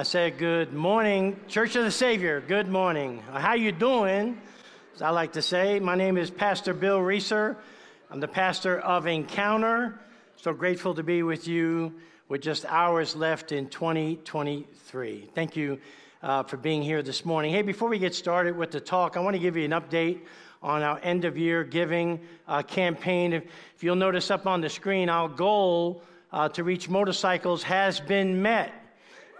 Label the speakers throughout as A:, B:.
A: I said, "Good morning, Church of the Savior. Good morning. How you doing?" As I like to say, my name is Pastor Bill Reeser. I'm the pastor of Encounter. So grateful to be with you with just hours left in 2023. Thank you uh, for being here this morning. Hey, before we get started with the talk, I want to give you an update on our end of year giving uh, campaign. If, if, you'll notice up on the screen, our goal uh, to reach motorcycles has been met.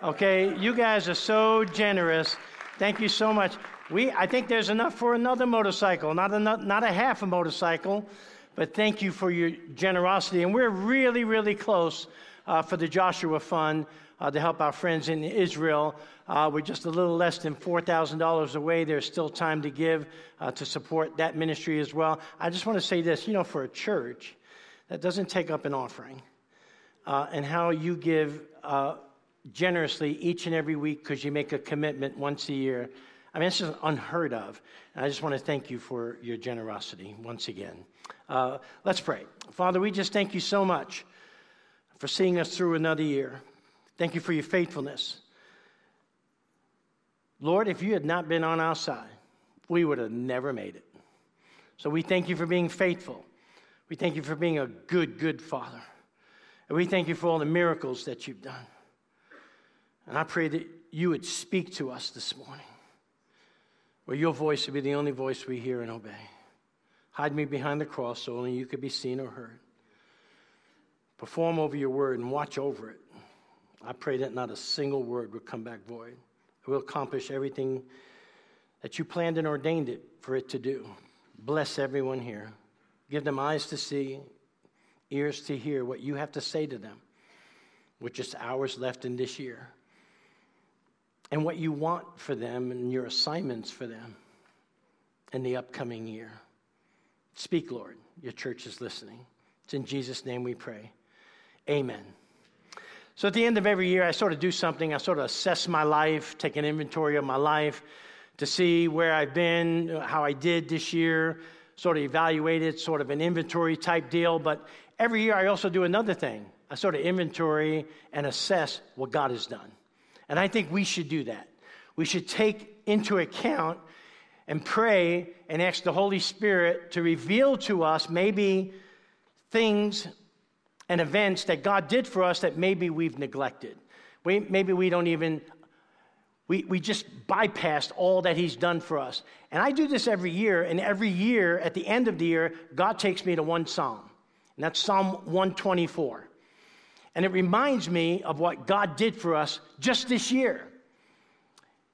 A: Okay, you guys are so generous. Thank you so much. We, I think there's enough for another motorcycle, not a, not a half a motorcycle, but thank you for your generosity. And we're really, really close uh, for the Joshua Fund uh, to help our friends in Israel. Uh, we're just a little less than $4,000 away. There's still time to give uh, to support that ministry as well. I just want to say this you know, for a church that doesn't take up an offering, uh, and how you give uh, generously each and every week because you make a commitment once a year. I mean, this is unheard of. And I just want to thank you for your generosity once again. Uh, let's pray. Father, we just thank you so much for seeing us through another year. Thank you for your faithfulness. Lord, if you had not been on our side, we would have never made it. So we thank you for being faithful. We thank you for being a good, good Father. And we thank you for all the miracles that you've done. And I pray that you would speak to us this morning, where your voice would be the only voice we hear and obey. Hide me behind the cross so only you could be seen or heard. Perform over your word and watch over it. I pray that not a single word will come back void. It will accomplish everything that you planned and ordained it for it to do. Bless everyone here. Give them eyes to see, ears to hear what you have to say to them with just hours left in this year and what you want for them and your assignments for them in the upcoming year. Speak, Lord. Your church is listening. It's in Jesus' name we pray. Amen. So at the end of every year, I sort of do something. I sort of assess my life, take an inventory of my life to see where I've been, how I did this year, sort of evaluate it, sort of an inventory type deal. But every year, I also do another thing. I sort of inventory and assess what God has done. And I think we should do that. We should take into account and pray and ask the Holy Spirit to reveal to us maybe things and events that God did for us that maybe we've neglected. We, maybe we don't even, we, we just bypassed all that He's done for us. And I do this every year, and every year, at the end of the year, God takes me to one psalm, and that's Psalm 124. And it reminds me of what God did for us just this year.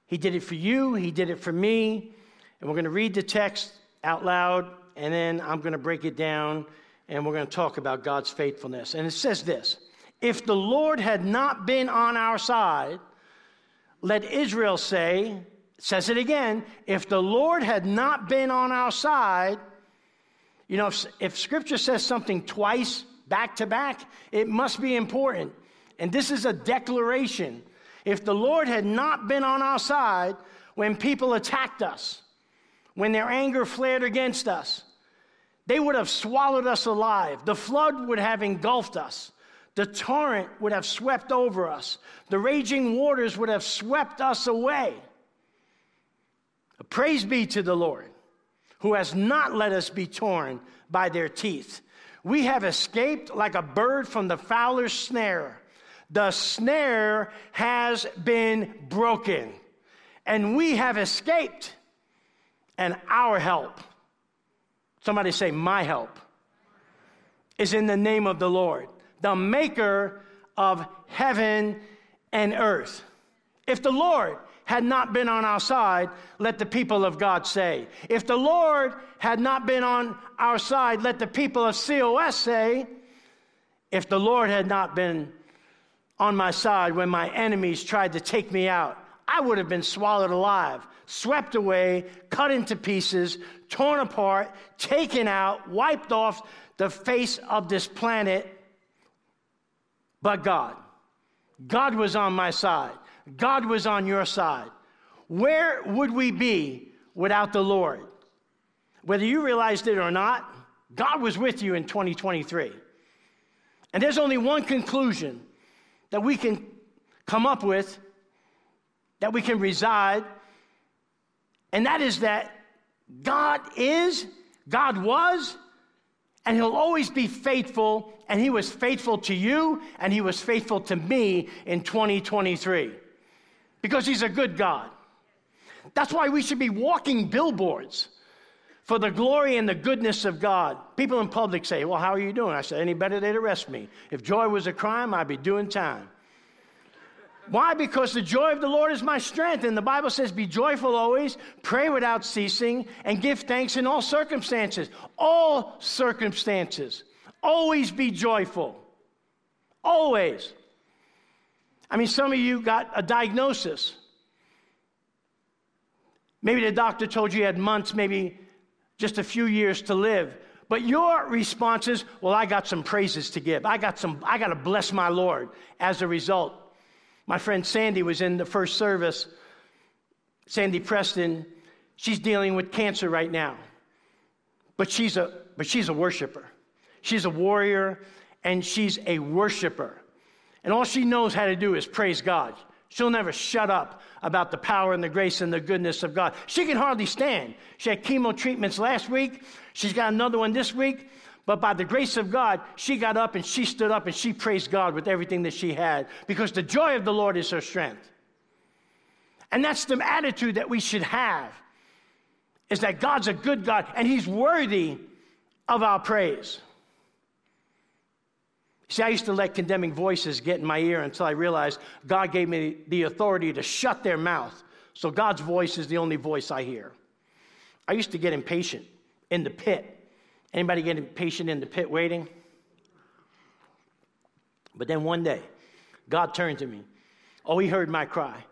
A: He did it for you, He did it for me. And we're going to read the text out loud, and then I'm going to break it down, and we're going to talk about God's faithfulness. And it says this If the Lord had not been on our side, let Israel say, says it again, if the Lord had not been on our side, you know, if, if scripture says something twice, back to back, it must be important. And this is a declaration. If the Lord had not been on our side when people attacked us, when their anger flared against us, they would have swallowed us alive. The flood would have engulfed us. The torrent would have swept over us. The raging waters would have swept us away. Praise be to the Lord, who has not let us be torn by their teeth. We have escaped like a bird from the fowler's snare. The snare has been broken, and we have escaped, and our help, somebody say, My help, is in the name of the Lord, the maker of heaven and earth. If the Lord had not been on our side, let the people of God say. If the Lord had not been on our side, let the people of COS say. If the Lord had not been on my side when my enemies tried to take me out, I would have been swallowed alive, swept away, cut into pieces, torn apart, taken out, wiped off the face of this planet. But God, God was on my side. God was on your side. Where would we be without the Lord? Whether you realized it or not, God was with you in 2023. And there's only one conclusion that we can come up with that we can reside, and that is that God is, God was, and He'll always be faithful, and He was faithful to you, and He was faithful to me in 2023 because He's a good God. That's why we should be walking billboards for the glory and the goodness of God. People in public say, Well, how are you doing? I said, Any better, they'd arrest me. If joy was a crime, I'd be doing time. Why? Because the joy of the Lord is my strength. And the Bible says, Be joyful always, pray without ceasing, and give thanks in all circumstances. All circumstances. Always be joyful. Always. I mean, some of you got a diagnosis. Maybe the doctor told you you had months, maybe just a few years to live. But your response is, well, I got some praises to give. I got some, I got to bless my Lord as a result. My friend Sandy was in the first service. Sandy Preston, she's dealing with cancer right now. But she's a, but she's a worshiper. She's a warrior and she's a worshiper. And all she knows how to do is praise God. She'll never shut up about the power and the grace and the goodness of God. She can hardly stand. She had chemo treatments last week. She's got another one this week. But by the grace of God, she got up and she stood up and she praised God with everything that she had because the joy of the Lord is her strength. And that's the attitude that we should have is that God's a good God and he's worthy of our praise. See, I used to let condemning voices get in my ear until I realized God gave me the authority to shut their mouth. So God's voice is the only voice I hear. I used to get impatient in the pit. Anybody get impatient in the pit waiting? But then one day, God turned to me. Oh, he heard my cry.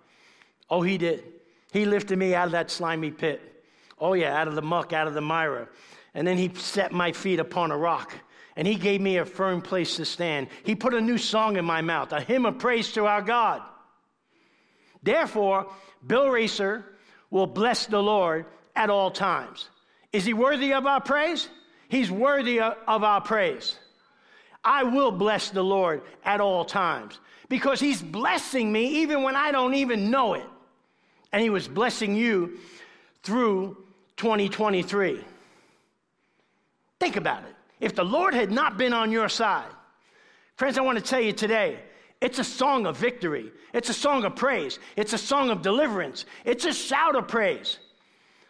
A: Oh, he did. He lifted me out of that slimy pit. Oh, yeah, out of the muck, out of the mire. And then he set my feet upon a rock and he gave me a firm place to stand. He put a new song in my mouth, a hymn of praise to our God. Therefore, Bill Racer will bless the Lord at all times. Is he worthy of our praise? He's worthy of our praise. I will bless the Lord at all times because he's blessing me even when I don't even know it. And he was blessing you through 2023. Think about it if the Lord had not been on your side. Friends, I want to tell you today, it's a song of victory. It's a song of praise. It's a song of deliverance. It's a shout of praise.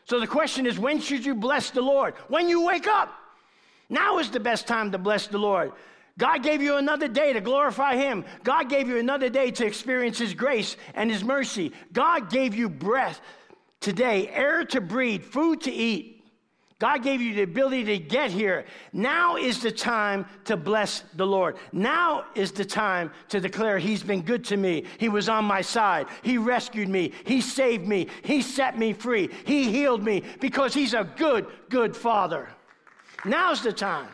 A: So the question is, when should you bless the Lord? When you wake up. Now is the best time to bless the Lord. God gave you another day to glorify Him. God gave you another day to experience His grace and His mercy. God gave you breath today, air to breathe, food to eat. God gave you the ability to get here. Now is the time to bless the Lord. Now is the time to declare He's been good to me. He was on my side. He rescued me. He saved me. He set me free. He healed me because He's a good, good Father. Now's the time.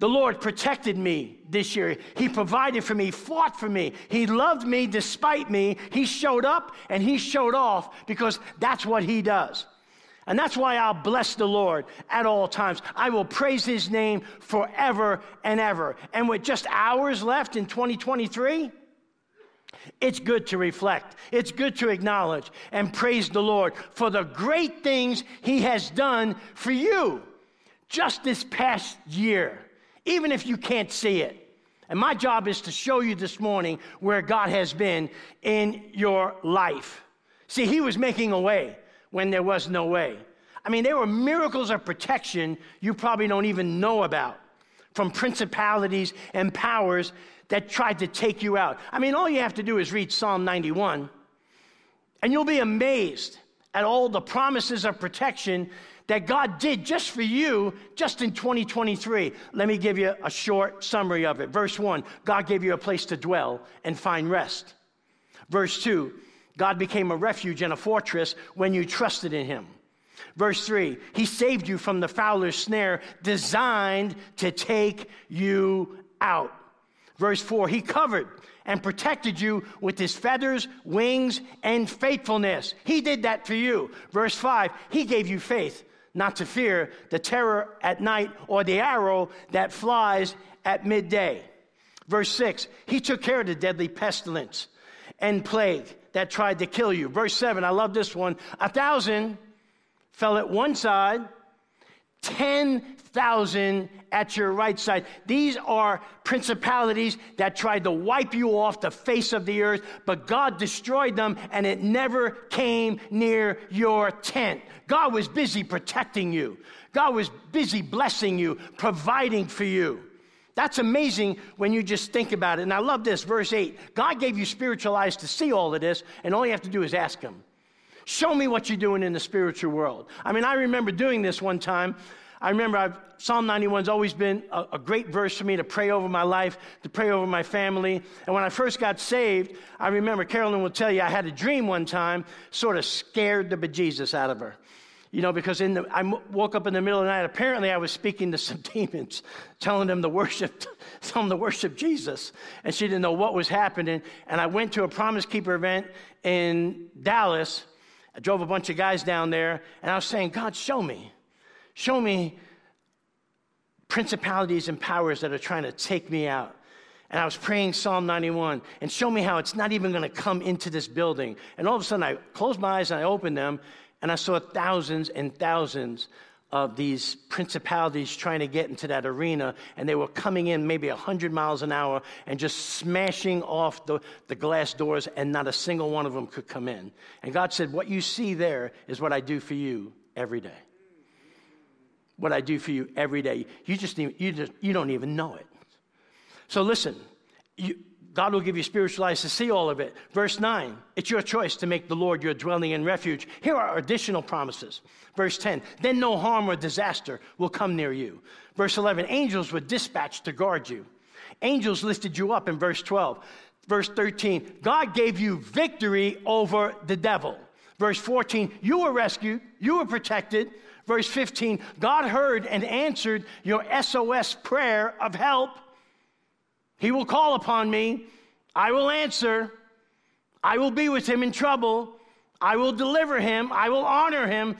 A: The Lord protected me this year. He provided for me, fought for me. He loved me despite me. He showed up and He showed off because that's what He does. And that's why I'll bless the Lord at all times. I will praise His name forever and ever. And with just hours left in 2023, it's good to reflect. It's good to acknowledge and praise the Lord for the great things He has done for you just this past year even if you can't see it. And my job is to show you this morning where God has been in your life. See, He was making a way when there was no way. I mean, there were miracles of protection you probably don't even know about from principalities and powers that tried to take you out. I mean, all you have to do is read Psalm 91, and you'll be amazed at all the promises of protection that God did just for you just in 2023. Let me give you a short summary of it. Verse 1 God gave you a place to dwell and find rest. Verse 2 God became a refuge and a fortress when you trusted in Him. Verse 3 He saved you from the fowler's snare designed to take you out. Verse 4 He covered and protected you with his feathers, wings, and faithfulness. He did that for you. Verse 5 He gave you faith not to fear the terror at night or the arrow that flies at midday. Verse 6, he took care of the deadly pestilence and plague that tried to kill you. Verse 7, I love this one. A thousand fell at one side, 10,000 at your right side. These are principalities that tried to wipe you off the face of the earth, but God destroyed them and it never came near your tent. God was busy protecting you, God was busy blessing you, providing for you. That's amazing when you just think about it. And I love this, verse 8. God gave you spiritual eyes to see all of this, and all you have to do is ask Him. Show me what you're doing in the spiritual world. I mean, I remember doing this one time. I remember I've, Psalm 91's always been a, a, great verse for me to pray over my life, to pray over my family. And when I first got saved, I remember Carolyn will tell you I had a dream one time, sort of scared the bejesus out of her. You know, because in the, I woke up in the middle of the night. Apparently, I was speaking to some demons, telling them to worship, telling them to worship Jesus, and she didn't know what was happening. And I went to a Promise Keeper event in Dallas. I drove a bunch of guys down there, and I was saying, God, show me, show me principalities and powers that are trying to take me out. And I was praying Psalm 91 and show me how it's not even going to come into this building. And all of a sudden, I closed my eyes and I opened them, and I saw thousands and thousands of these principalities trying to get into that arena, and they were coming in maybe 100 miles an hour and just smashing off the, the glass doors, and not a single one of them could come in. And God said, What you see there is what I do for you every day. What I do for you every day. You just, you just you don't even know it. So listen, you, God will give you spiritual eyes to see all of it. Verse 9, it's your choice to make the Lord your dwelling and refuge. Here are additional promises. Verse 10, then no harm or disaster will come near you. Verse 11, angels were dispatched to guard you. Angels lifted you up in verse 12. Verse 13, God gave you victory over the devil. Verse 14, you were rescued, you were protected. Verse 15, God heard and answered your SOS prayer of help. He will call upon me. I will answer. I will be with him in trouble. I will deliver him. I will honor him.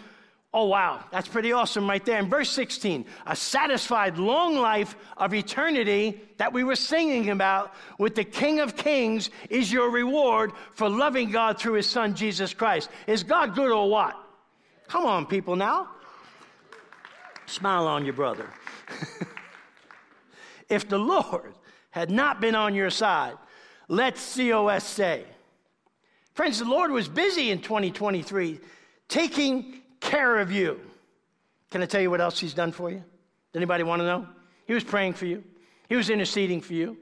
A: Oh, wow. That's pretty awesome right there. In verse 16, a satisfied long life of eternity that we were singing about with the King of Kings is your reward for loving God through his son, Jesus Christ. Is God good or what? Come on, people, now. Smile on your brother. if the Lord had not been on your side, let COS say. Friends, the Lord was busy in 2023 taking care of you. Can I tell you what else He's done for you? Does anybody want to know? He was praying for you, He was interceding for you,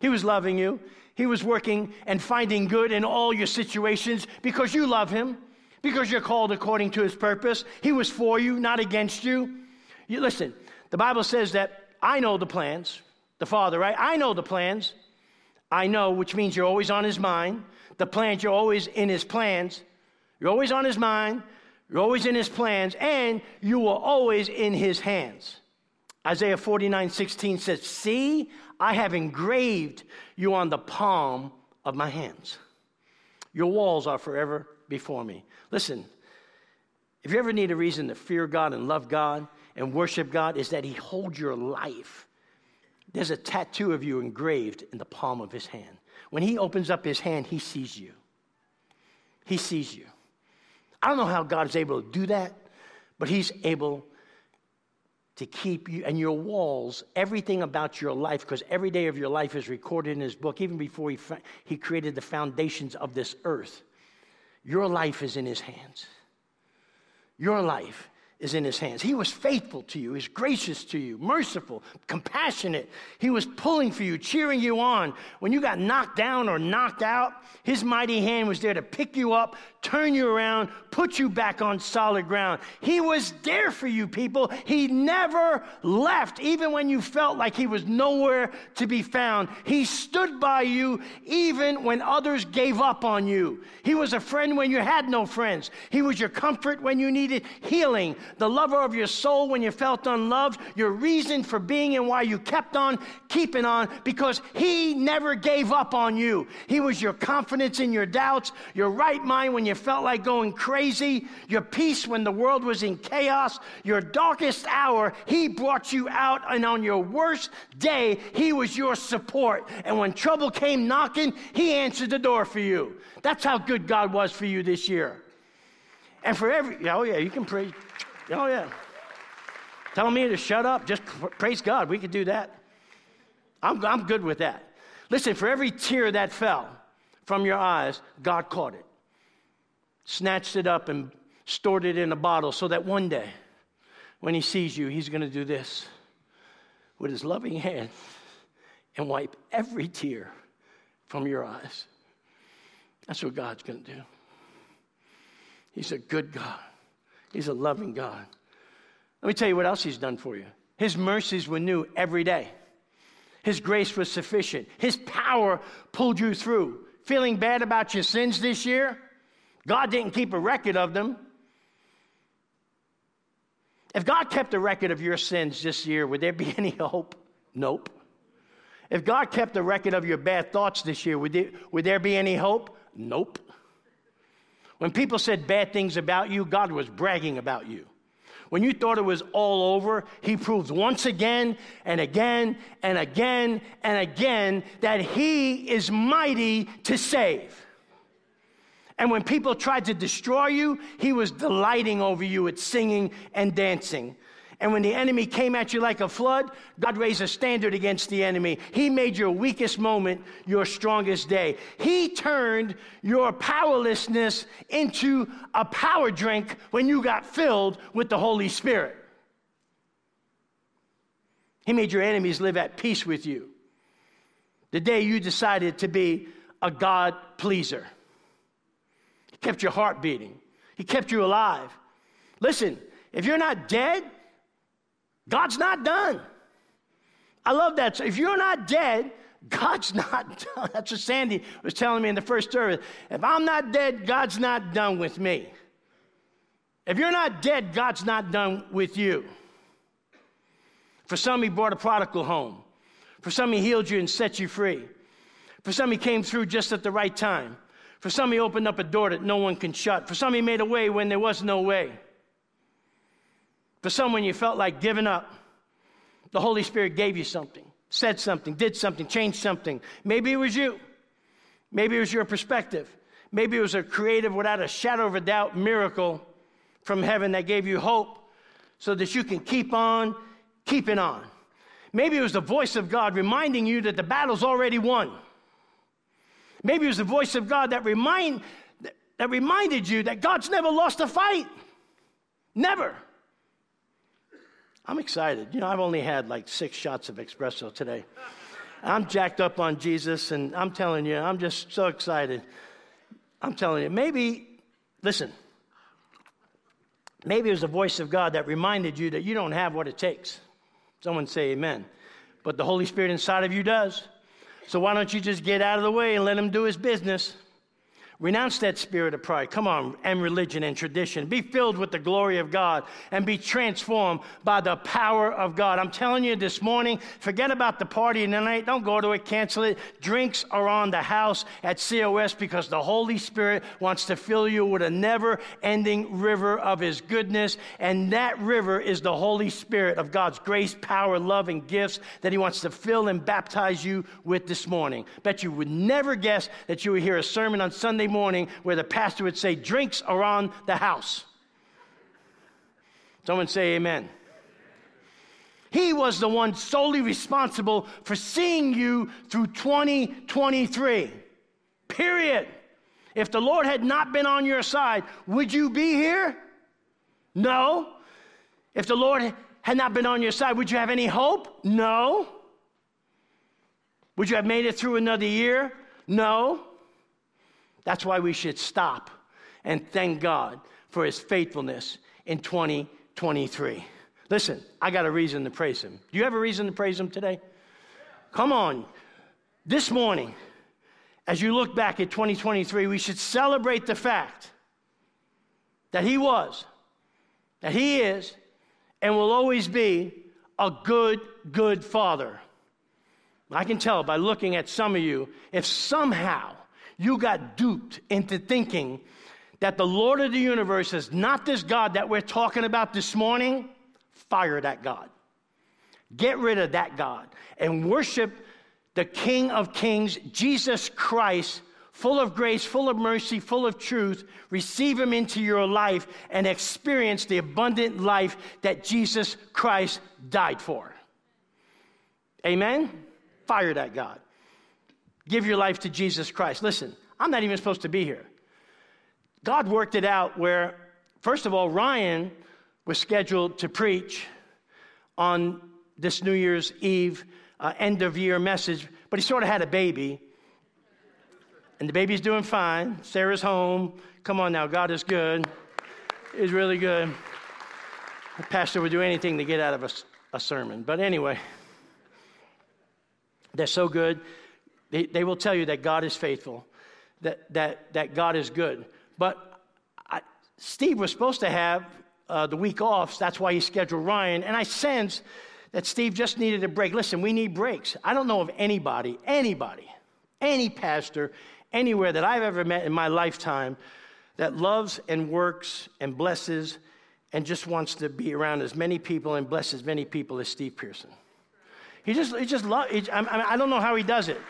A: He was loving you, He was working and finding good in all your situations because you love Him, because you're called according to His purpose. He was for you, not against you. You listen, the Bible says that I know the plans the Father, right? I know the plans. I know, which means you're always on his mind. The plans, you're always in his plans. You're always on his mind. You're always in his plans, and you are always in his hands. Isaiah 49 16 says, See, I have engraved you on the palm of my hands. Your walls are forever before me. Listen, if you ever need a reason to fear God and love God and worship God, is that He holds your life there's a tattoo of you engraved in the palm of his hand. When he opens up his hand, he sees you. He sees you. I don't know how God is able to do that, but he's able to keep you and your walls, everything about your life, because every day of your life is recorded in his book, even before he, he created the foundations of this earth. Your life is in his hands. Your life is in his hands. He was faithful to you, he's gracious to you, merciful, compassionate. He was pulling for you, cheering you on. When you got knocked down or knocked out, his mighty hand was there to pick you up, turn you around, put you back on solid ground. He was there for you, people. He never left, even when you felt like he was nowhere to be found. He stood by you even when others gave up on you. He was a friend when you had no friends. He was your comfort when you needed healing. The lover of your soul when you felt unloved, your reason for being and why you kept on keeping on, because He never gave up on you. He was your confidence in your doubts, your right mind when you felt like going crazy, your peace when the world was in chaos, your darkest hour. He brought you out, and on your worst day, He was your support. And when trouble came knocking, He answered the door for you. That's how good God was for you this year. And for every, oh yeah, you can pray. Oh yeah. Telling me to shut up, just praise God. We could do that. I'm, I'm good with that. Listen, for every tear that fell from your eyes, God caught it, snatched it up, and stored it in a bottle so that one day, when He sees you, He's going to do this with His loving hand and wipe every tear from your eyes. That's what God's going to do. He's a good God, He's a loving God. Let me tell you what else He's done for you. His mercies were new every day. His grace was sufficient. His power pulled you through. Feeling bad about your sins this year? God didn't keep a record of them. If God kept a record of your sins this year, would there be any hope? Nope. If God kept a record of your bad thoughts this year, would there, would there be any hope? Nope. When people said bad things about you, God was bragging about you. When you thought it was all over, He proved once again and again and again and again that He is mighty to save. And when people tried to destroy you, He was delighting over you at singing and dancing. And when the enemy came at you like a flood, God raised a standard against the enemy. He made your weakest moment your strongest day. He turned your powerlessness into a power drink when you got filled with the Holy Spirit. He made your enemies live at peace with you. The day you decided to be a God pleaser, He kept your heart beating, He kept you alive. Listen, if you're not dead, God's not done. I love that. So if you're not dead, God's not done. That's what Sandy was telling me in the first service. If I'm not dead, God's not done with me. If you're not dead, God's not done with you. For some, He brought a prodigal home. For some, He healed you and set you free. For some, He came through just at the right time. For some, He opened up a door that no one can shut. For some, He made a way when there was no way. For someone you felt like giving up, the Holy Spirit gave you something, said something, did something, changed something. Maybe it was you. Maybe it was your perspective. Maybe it was a creative, without a shadow of a doubt, miracle from heaven that gave you hope so that you can keep on keeping on. Maybe it was the voice of God reminding you that the battle's already won. Maybe it was the voice of God that, remind, that reminded you that God's never lost a fight. Never. I'm excited. You know, I've only had like six shots of espresso today. I'm jacked up on Jesus, and I'm telling you, I'm just so excited. I'm telling you, maybe, listen, maybe it was the voice of God that reminded you that you don't have what it takes. Someone say amen. But the Holy Spirit inside of you does. So why don't you just get out of the way and let Him do His business? Renounce that spirit of pride. Come on, and religion and tradition. Be filled with the glory of God and be transformed by the power of God. I'm telling you this morning, forget about the party tonight. Don't go to it, cancel it. Drinks are on the house at COS because the Holy Spirit wants to fill you with a never ending river of His goodness. And that river is the Holy Spirit of God's grace, power, love, and gifts that He wants to fill and baptize you with this morning. Bet you would never guess that you would hear a sermon on Sunday morning where the pastor would say, Drinks are on the house. Someone say, Amen. He was the one solely responsible for seeing you through 2023. Period. If the Lord had not been on your side, would you be here? No. If the Lord had not been on your side, would you have any hope? No. Would you have made it through another year? No. That's why we should stop and thank God for his faithfulness in 2023. Listen, I got a reason to praise him. Do you have a reason to praise him today? Come on. This morning, as you look back at 2023, we should celebrate the fact that he was that He is and will always be a good, good Father. I can tell by looking at some of you, if somehow you got duped into thinking that the Lord of the universe is not this God that we're talking about this morning, fire that God. Get rid of that God and worship the King of Kings, Jesus Christ, full of grace, full of mercy, full of truth. Receive him into your life and experience the abundant life that Jesus Christ died for. Amen? Fire that God. Give your life to Jesus Christ. Listen, I'm not even supposed to be here. God worked it out where, first of all, Ryan was scheduled to preach on this New Year's Eve uh, end of year message, but he sort of had a baby. And the baby's doing fine. Sarah's home. Come on now, God is good. He's really good. The pastor would do anything to get out of a, a sermon. But anyway, they're so good. They, they will tell you that God is faithful, that, that, that God is good. But I, Steve was supposed to have uh, the week off. So that's why he scheduled Ryan. And I sense that Steve just needed a break. Listen, we need breaks. I don't know of anybody, anybody, any pastor, anywhere that I've ever met in my lifetime that loves and works and blesses and just wants to be around as many people and bless as many people as Steve Pearson. He just, he just loves, I, mean, I don't know how he does it.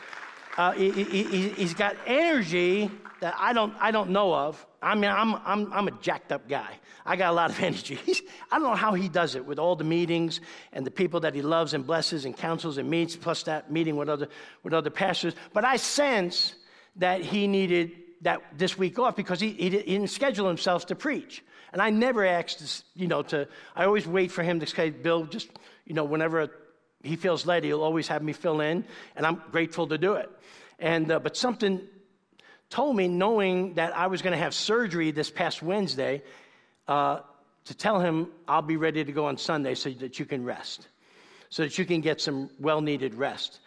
A: Uh, he, he, he's got energy that I don't, I don't know of. I mean, I'm, I'm, I'm a jacked up guy. I got a lot of energy. He's, I don't know how he does it with all the meetings and the people that he loves and blesses and counsels and meets, plus that meeting with other, with other pastors. But I sense that he needed that this week off because he, he, didn't schedule himself to preach. And I never asked, you know, to, I always wait for him to say, Bill, just, you know, whenever he feels led, he'll always have me fill in, and I'm grateful to do it. And, uh, but something told me, knowing that I was going to have surgery this past Wednesday, uh, to tell him I'll be ready to go on Sunday so that you can rest, so that you can get some well needed rest.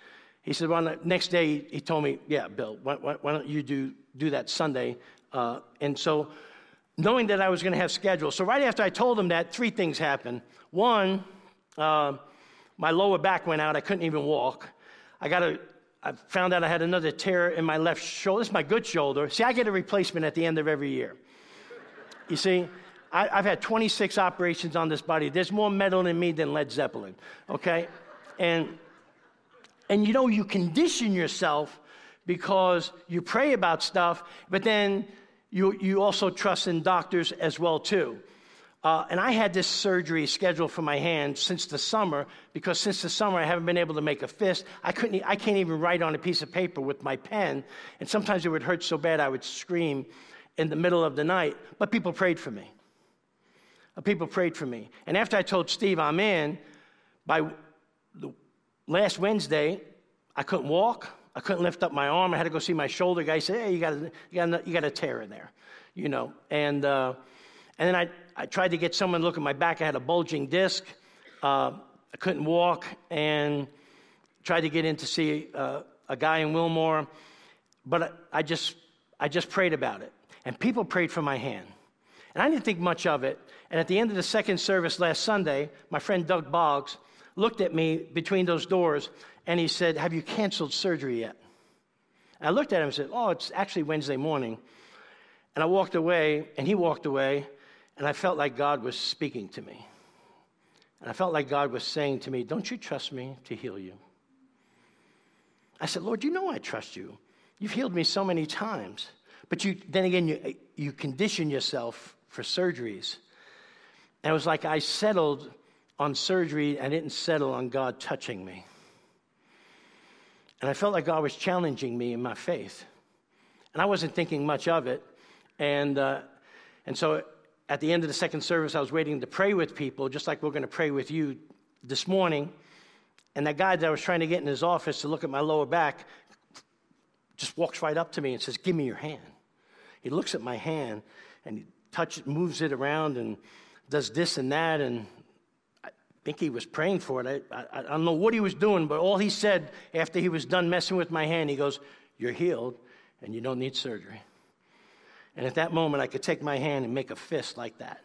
A: He said, well, next day he told me, yeah, Bill, why, why, why don't you do, do that Sunday? Uh, and so, knowing that I was going to have schedule, so right after I told him that, three things happened. One, uh, my lower back went out. I couldn't even walk. I got a, I found out I had another tear in my left shoulder. This is my good shoulder. See, I get a replacement at the end of every year. You see, I, have had 26 operations on this body. There's more metal in me than Led Zeppelin, okay? And, and you know, you condition yourself because you pray about stuff, but then you, you also trust in doctors as well, too. Uh, and I had this surgery scheduled for my hand since the summer because since the summer I haven't been able to make a fist. I couldn't. I can't even write on a piece of paper with my pen, and sometimes it would hurt so bad I would scream in the middle of the night. But people prayed for me. Uh, people prayed for me, and after I told Steve I'm in, by the last Wednesday, I couldn't walk. I couldn't lift up my arm. I had to go see my shoulder guy. He said, "Hey, you got a, you got you got a tear in there," you know, and. Uh, and then I, I tried to get someone to look at my back. I had a bulging disc. Uh, I couldn't walk and tried to get in to see uh, a guy in Wilmore. But I, just, I just prayed about it. And people prayed for my hand. And I didn't think much of it. And at the end of the second service last Sunday, my friend Doug Boggs looked at me between those doors and he said, Have you canceled surgery yet? And I looked at him and said, Oh, it's actually Wednesday morning. And I walked away, and he walked away, and I felt like God was speaking to me. And I felt like God was saying to me, Don't you trust me to heal you? I said, Lord, you know I trust you. You've healed me so many times. But you, then again, you, you condition yourself for surgeries. And it was like I settled on surgery, I didn't settle on God touching me. And I felt like God was challenging me in my faith. And I wasn't thinking much of it. And, uh, and so at the end of the second service, I was waiting to pray with people, just like we're going to pray with you this morning. And that guy that I was trying to get in his office to look at my lower back just walks right up to me and says, Give me your hand. He looks at my hand and he touches, moves it around and does this and that. And I think he was praying for it. I, I, I don't know what he was doing, but all he said after he was done messing with my hand, he goes, You're healed and you don't need surgery. And at that moment, I could take my hand and make a fist like that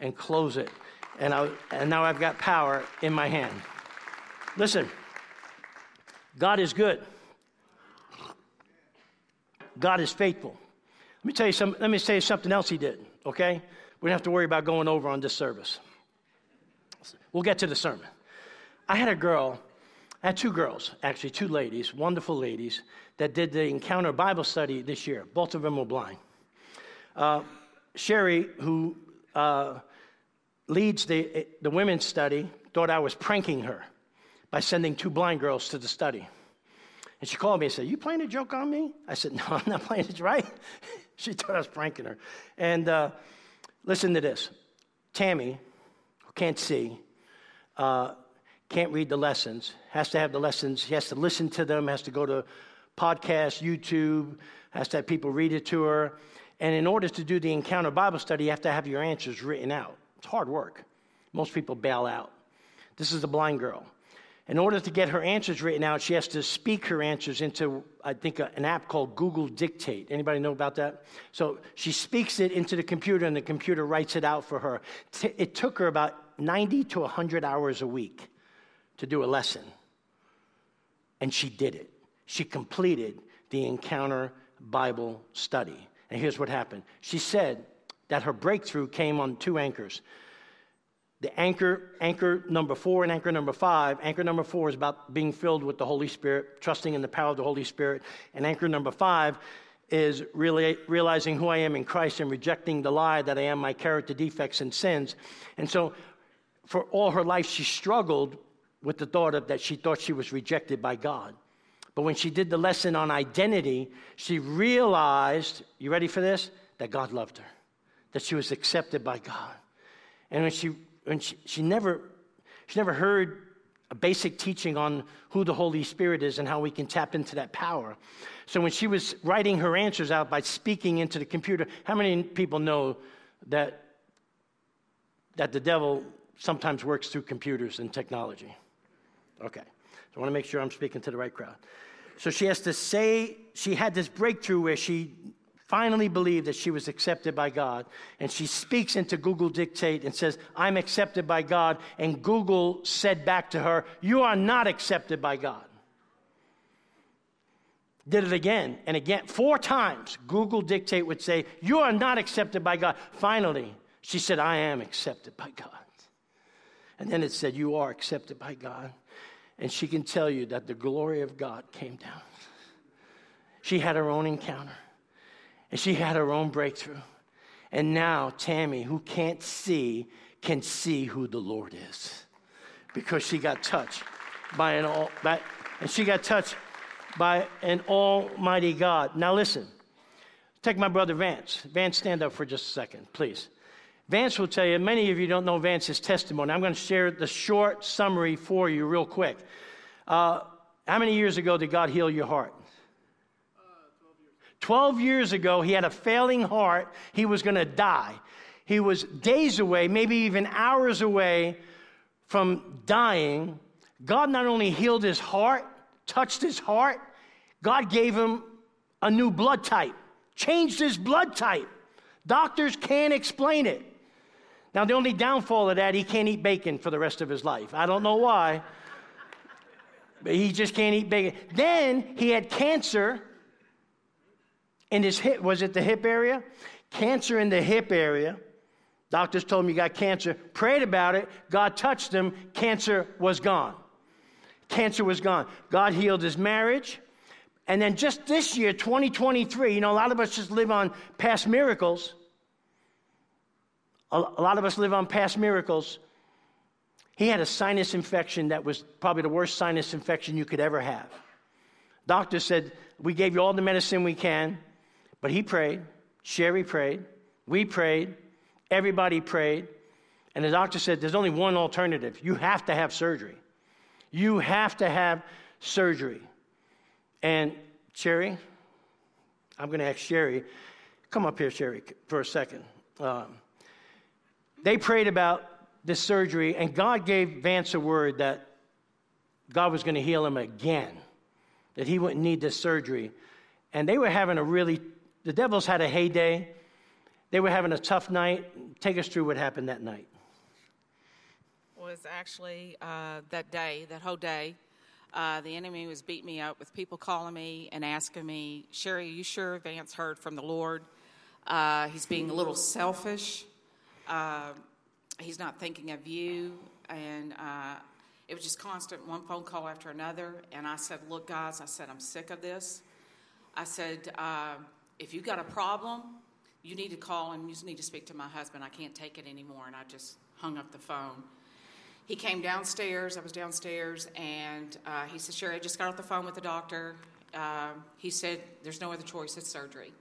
A: and close it. And, I, and now I've got power in my hand. Listen, God is good. God is faithful. Let me tell you some, let me tell you something else he did, okay? We don't have to worry about going over on this service. We'll get to the sermon. I had a girl, I had two girls, actually, two ladies, wonderful ladies, that did the Encounter Bible study this year. Both of them were blind. Uh, Sherry, who uh, leads the, the women's study, thought I was pranking her by sending two blind girls to the study. And she called me and said, You playing a joke on me? I said, No, I'm not playing it, right? she thought I was pranking her. And uh, listen to this Tammy, who can't see, uh, can't read the lessons, has to have the lessons, he has to listen to them, has to go to podcasts, YouTube, has to have people read it to her. And in order to do the encounter Bible study, you have to have your answers written out. It's hard work. Most people bail out. This is a blind girl. In order to get her answers written out, she has to speak her answers into, I think, an app called Google Dictate. Anybody know about that? So she speaks it into the computer, and the computer writes it out for her. It took her about 90 to 100 hours a week to do a lesson. And she did it. She completed the Encounter Bible study. And here's what happened she said that her breakthrough came on two anchors. The anchor, anchor number four and anchor number five. Anchor number four is about being filled with the Holy Spirit, trusting in the power of the Holy Spirit. And anchor number five is really realizing who I am in Christ and rejecting the lie that I am my character defects and sins. And so, for all her life, she struggled with the thought of that she thought she was rejected by God. But when she did the lesson on identity, she realized, you ready for this? That God loved her, that she was accepted by God. And when she, when she, she never, she never heard a basic teaching on who the Holy Spirit is and how we can tap into that power. So when she was writing her answers out by speaking into the computer, how many people know that, that the devil sometimes works through computers and technology? Okay. I want to make sure I'm speaking to the right crowd. So she has to say, she had this breakthrough where she finally believed that she was accepted by God. And she speaks into Google Dictate and says, I'm accepted by God. And Google said back to her, You are not accepted by God. Did it again and again. Four times, Google Dictate would say, You are not accepted by God. Finally, she said, I am accepted by God. And then it said, You are accepted by God and she can tell you that the glory of God came down. She had her own encounter, and she had her own breakthrough. And now, Tammy, who can't see, can see who the Lord is because she got touched by an all, by, and she got touched by an almighty God. Now, listen, take my brother Vance. Vance, stand up for just a second, please. Vance will tell you, many of you don't know Vance's testimony. I'm going to share the short summary for you, real quick. Uh, how many years ago did God heal your heart? Uh, 12 years. 12 years ago, he had a failing heart. He was going to die. He was days away, maybe even hours away from dying. God not only healed his heart, touched his heart, God gave him a new blood type, changed his blood type. Doctors can't explain it. Now, the only downfall of that, he can't eat bacon for the rest of his life. I don't know why, but he just can't eat bacon. Then he had cancer in his hip. Was it the hip area? Cancer in the hip area. Doctors told him you got cancer. Prayed about it. God touched him. Cancer was gone. Cancer was gone. God healed his marriage. And then just this year, 2023, you know, a lot of us just live on past miracles. A lot of us live on past miracles. He had a sinus infection that was probably the worst sinus infection you could ever have. Doctor said, We gave you all the medicine we can, but he prayed. Sherry prayed. We prayed. Everybody prayed. And the doctor said, There's only one alternative. You have to have surgery. You have to have surgery. And Sherry, I'm going to ask Sherry, come up here, Sherry, for a second. Um, they prayed about this surgery, and God gave Vance a word that God was going to heal him again, that he wouldn't need this surgery. And they were having a really, the Devils had a heyday. They were having a tough night. Take us through what happened that night.
B: Was actually uh, that day, that whole day, uh, the enemy was beating me up with people calling me and asking me, Sherry, are you sure Vance heard from the Lord? Uh, he's being a little selfish. Uh, he's not thinking of you. And uh, it was just constant, one phone call after another. And I said, Look, guys, I said, I'm sick of this. I said, uh, If you've got a problem, you need to call and you just need to speak to my husband. I can't take it anymore. And I just hung up the phone he came downstairs. I was downstairs, and uh, he said, Sherry, I just got off the phone with the doctor. Uh, he said, There's no other choice, it's surgery.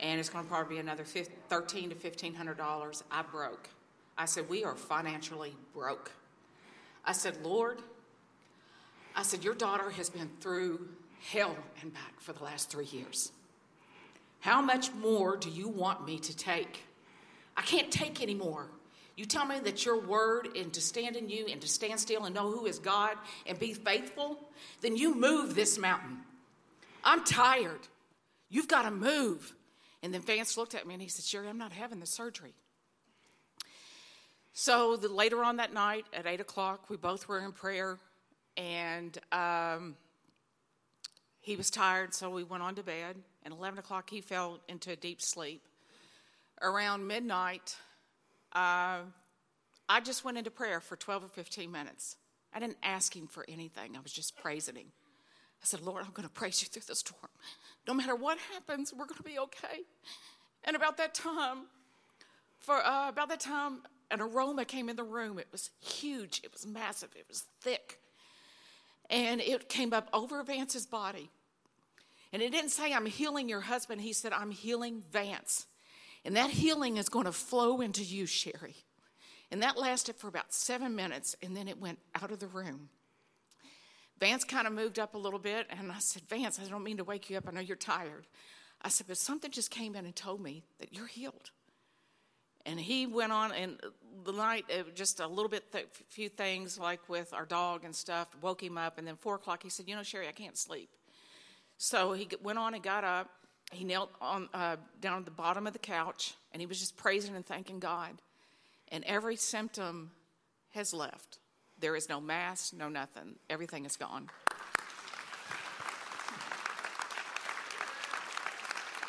B: And it's going to probably be another 15, thirteen to $1,500. I broke. I said, We are financially broke. I said, Lord, I said, Your daughter has been through hell and back for the last three years. How much more do you want me to take? I can't take anymore. You tell me that your word and to stand in you and to stand still and know who is God and be faithful, then you move this mountain. I'm tired. You've got to move. And then Vance looked at me and he said, Sherry, I'm not having the surgery. So the, later on that night at 8 o'clock, we both were in prayer and um, he was tired, so we went on to bed. And 11 o'clock, he fell into a deep sleep. Around midnight, uh, I just went into prayer for 12 or 15 minutes. I didn't ask him for anything, I was just praising him. I said, Lord, I'm going to praise you through the storm. No matter what happens, we're going to be okay. And about that time, for uh, about that time, an aroma came in the room. It was huge, it was massive, it was thick. And it came up over Vance's body. And it didn't say, I'm healing your husband. He said, I'm healing Vance. And that healing is going to flow into you, Sherry. And that lasted for about seven minutes, and then it went out of the room. Vance kind of moved up a little bit, and I said, Vance, I don't mean to wake you up. I know you're tired. I said, but something just came in and told me that you're healed. And he went on, and the night, just a little bit, th- few things like with our dog and stuff, woke him up. And then four o'clock, he said, You know, Sherry, I can't sleep. So he went on and got up, he knelt on, uh, down at the bottom of the couch and he was just praising and thanking God. And every symptom has left. There is no mass, no nothing. Everything is gone.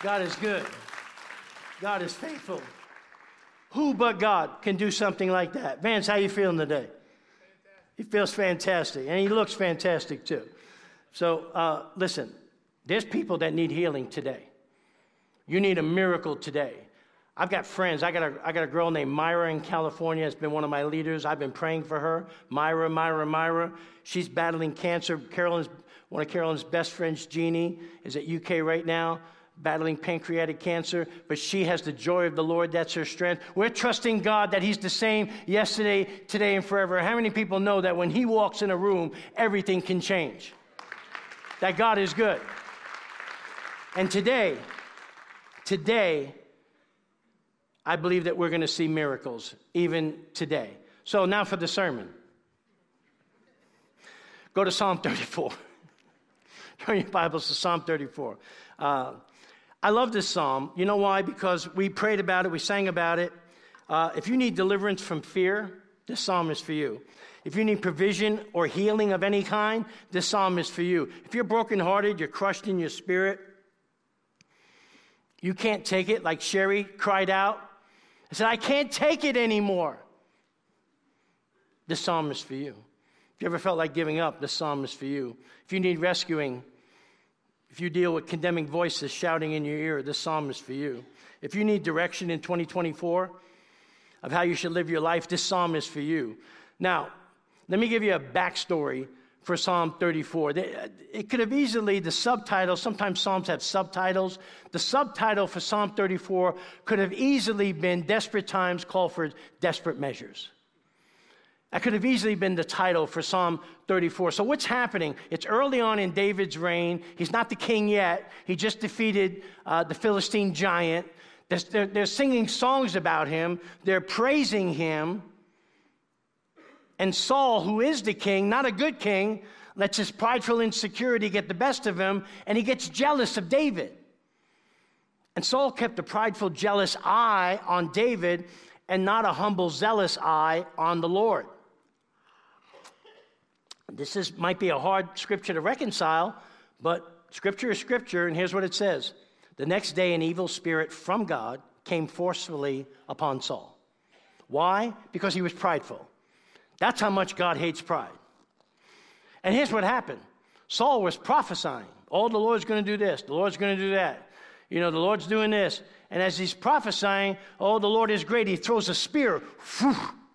A: God is good. God is faithful. Who but God can do something like that? Vance, how you feeling today? He feels fantastic, and he looks fantastic too. So, uh, listen, there's people that need healing today. You need a miracle today. I've got friends. I got, a, I got a girl named Myra in California. Has been one of my leaders. I've been praying for her. Myra, Myra, Myra. She's battling cancer. Carolyn's, one of Carolyn's best friends, Jeannie, is at UK right now, battling pancreatic cancer. But she has the joy of the Lord. That's her strength. We're trusting God that He's the same yesterday, today, and forever. How many people know that when He walks in a room, everything can change? That God is good. And today, Today, I believe that we're going to see miracles, even today. So now for the sermon. Go to Psalm 34. Turn your Bibles to Psalm 34. Uh, I love this psalm. You know why? Because we prayed about it, we sang about it. Uh, if you need deliverance from fear, this psalm is for you. If you need provision or healing of any kind, this psalm is for you. If you're brokenhearted, you're crushed in your spirit, you can't take it, like Sherry cried out. I said, I can't take it anymore. This psalm is for you. If you ever felt like giving up, this psalm is for you. If you need rescuing, if you deal with condemning voices shouting in your ear, this psalm is for you. If you need direction in 2024 of how you should live your life, this psalm is for you. Now, let me give you a backstory for Psalm 34. It could have easily, the subtitle, sometimes Psalms have subtitles. The subtitle for Psalm 34 could have easily been Desperate Times Call for Desperate Measures. That could have easily been the title for Psalm 34. So, what's happening? It's early on in David's reign. He's not the king yet, he just defeated uh, the Philistine giant. They're, they're singing songs about him, they're praising him. And Saul, who is the king, not a good king, lets his prideful insecurity get the best of him, and he gets jealous of David. And Saul kept a prideful, jealous eye on David and not a humble, zealous eye on the Lord. This is, might be a hard scripture to reconcile, but scripture is scripture, and here's what it says The next day, an evil spirit from God came forcefully upon Saul. Why? Because he was prideful. That's how much God hates pride. And here's what happened Saul was prophesying. Oh, the Lord's going to do this, the Lord's going to do that. You know, the Lord's doing this. And as he's prophesying, oh, the Lord is great, he throws a spear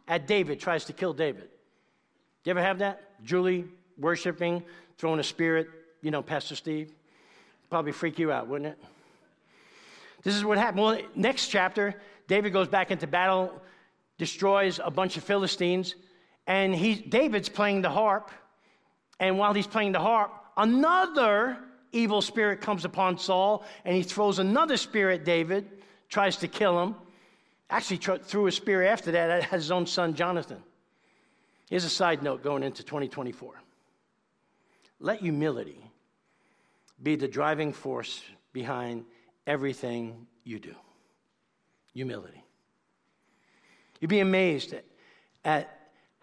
A: at David, tries to kill David. You ever have that? Julie worshiping, throwing a spear at, you know, Pastor Steve? Probably freak you out, wouldn't it? This is what happened. Well, next chapter, David goes back into battle, destroys a bunch of Philistines, and he, David's playing the harp. And while he's playing the harp, another evil spirit comes upon Saul and he throws another spear at David, tries to kill him. Actually, threw a spear after that at his own son Jonathan. Here's a side note going into 2024. Let humility be the driving force behind everything you do. Humility. You'd be amazed at, at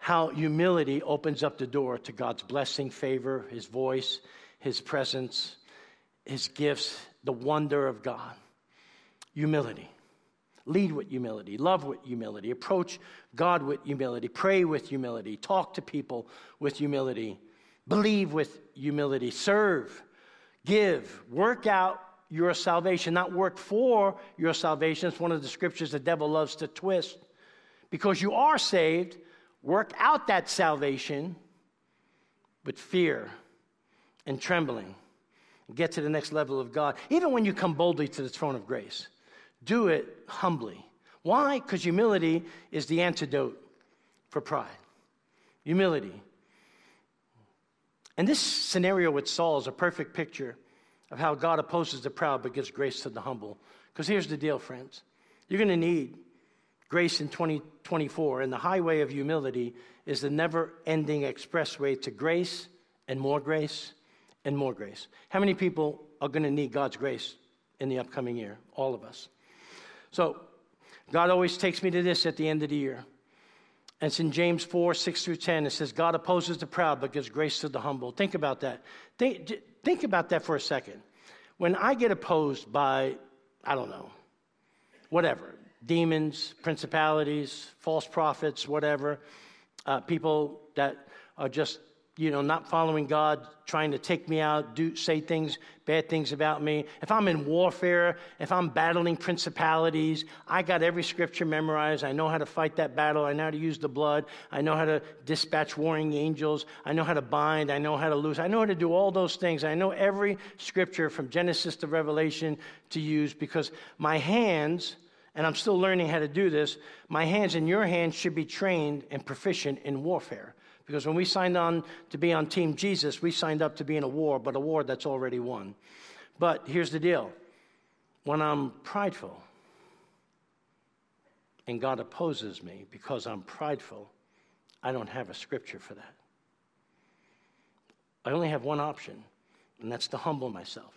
A: how humility opens up the door to God's blessing, favor, His voice, His presence, His gifts, the wonder of God. Humility. Lead with humility, love with humility, approach God with humility, pray with humility, talk to people with humility, believe with humility, serve, give, work out your salvation, not work for your salvation. It's one of the scriptures the devil loves to twist. Because you are saved, work out that salvation with fear and trembling. Get to the next level of God. Even when you come boldly to the throne of grace, do it humbly. Why? Because humility is the antidote for pride. Humility. And this scenario with Saul is a perfect picture of how God opposes the proud but gives grace to the humble. Because here's the deal, friends you're going to need grace in 2024, and the highway of humility is the never ending expressway to grace and more grace and more grace. How many people are going to need God's grace in the upcoming year? All of us. So, God always takes me to this at the end of the year. And it's in James 4, 6 through 10. It says, God opposes the proud, but gives grace to the humble. Think about that. Think, think about that for a second. When I get opposed by, I don't know, whatever, demons, principalities, false prophets, whatever, uh, people that are just, you know, not following God, trying to take me out, do say things, bad things about me. If I'm in warfare, if I'm battling principalities, I got every scripture memorized. I know how to fight that battle. I know how to use the blood. I know how to dispatch warring angels. I know how to bind. I know how to loose. I know how to do all those things. I know every scripture from Genesis to Revelation to use because my hands and I'm still learning how to do this, my hands and your hands should be trained and proficient in warfare. Because when we signed on to be on Team Jesus, we signed up to be in a war, but a war that's already won. But here's the deal when I'm prideful and God opposes me because I'm prideful, I don't have a scripture for that. I only have one option, and that's to humble myself,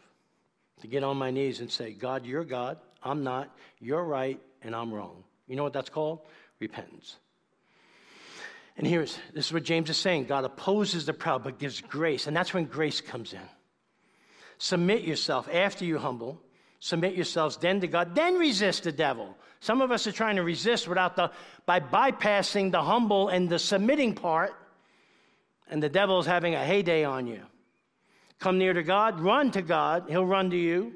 A: to get on my knees and say, God, you're God. I'm not, you're right, and I'm wrong. You know what that's called? Repentance. And here's this is what James is saying God opposes the proud, but gives grace. And that's when grace comes in. Submit yourself after you humble, submit yourselves then to God, then resist the devil. Some of us are trying to resist without the by bypassing the humble and the submitting part, and the devil is having a heyday on you. Come near to God, run to God, he'll run to you.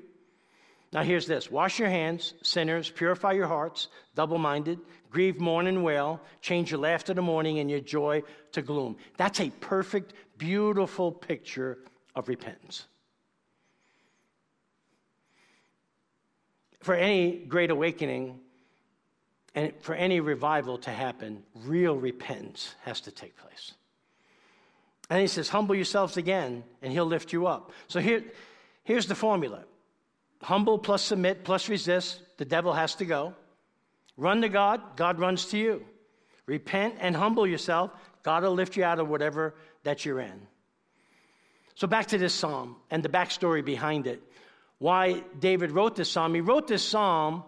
A: Now, here's this wash your hands, sinners, purify your hearts, double minded, grieve, mourn, and wail, change your laughter to mourning and your joy to gloom. That's a perfect, beautiful picture of repentance. For any great awakening and for any revival to happen, real repentance has to take place. And he says, Humble yourselves again, and he'll lift you up. So here, here's the formula humble plus submit plus resist, the devil has to go. Run to God, God runs to you. Repent and humble yourself, God will lift you out of whatever that you're in. So, back to this psalm and the backstory behind it. why David wrote this psalm. He wrote this psalm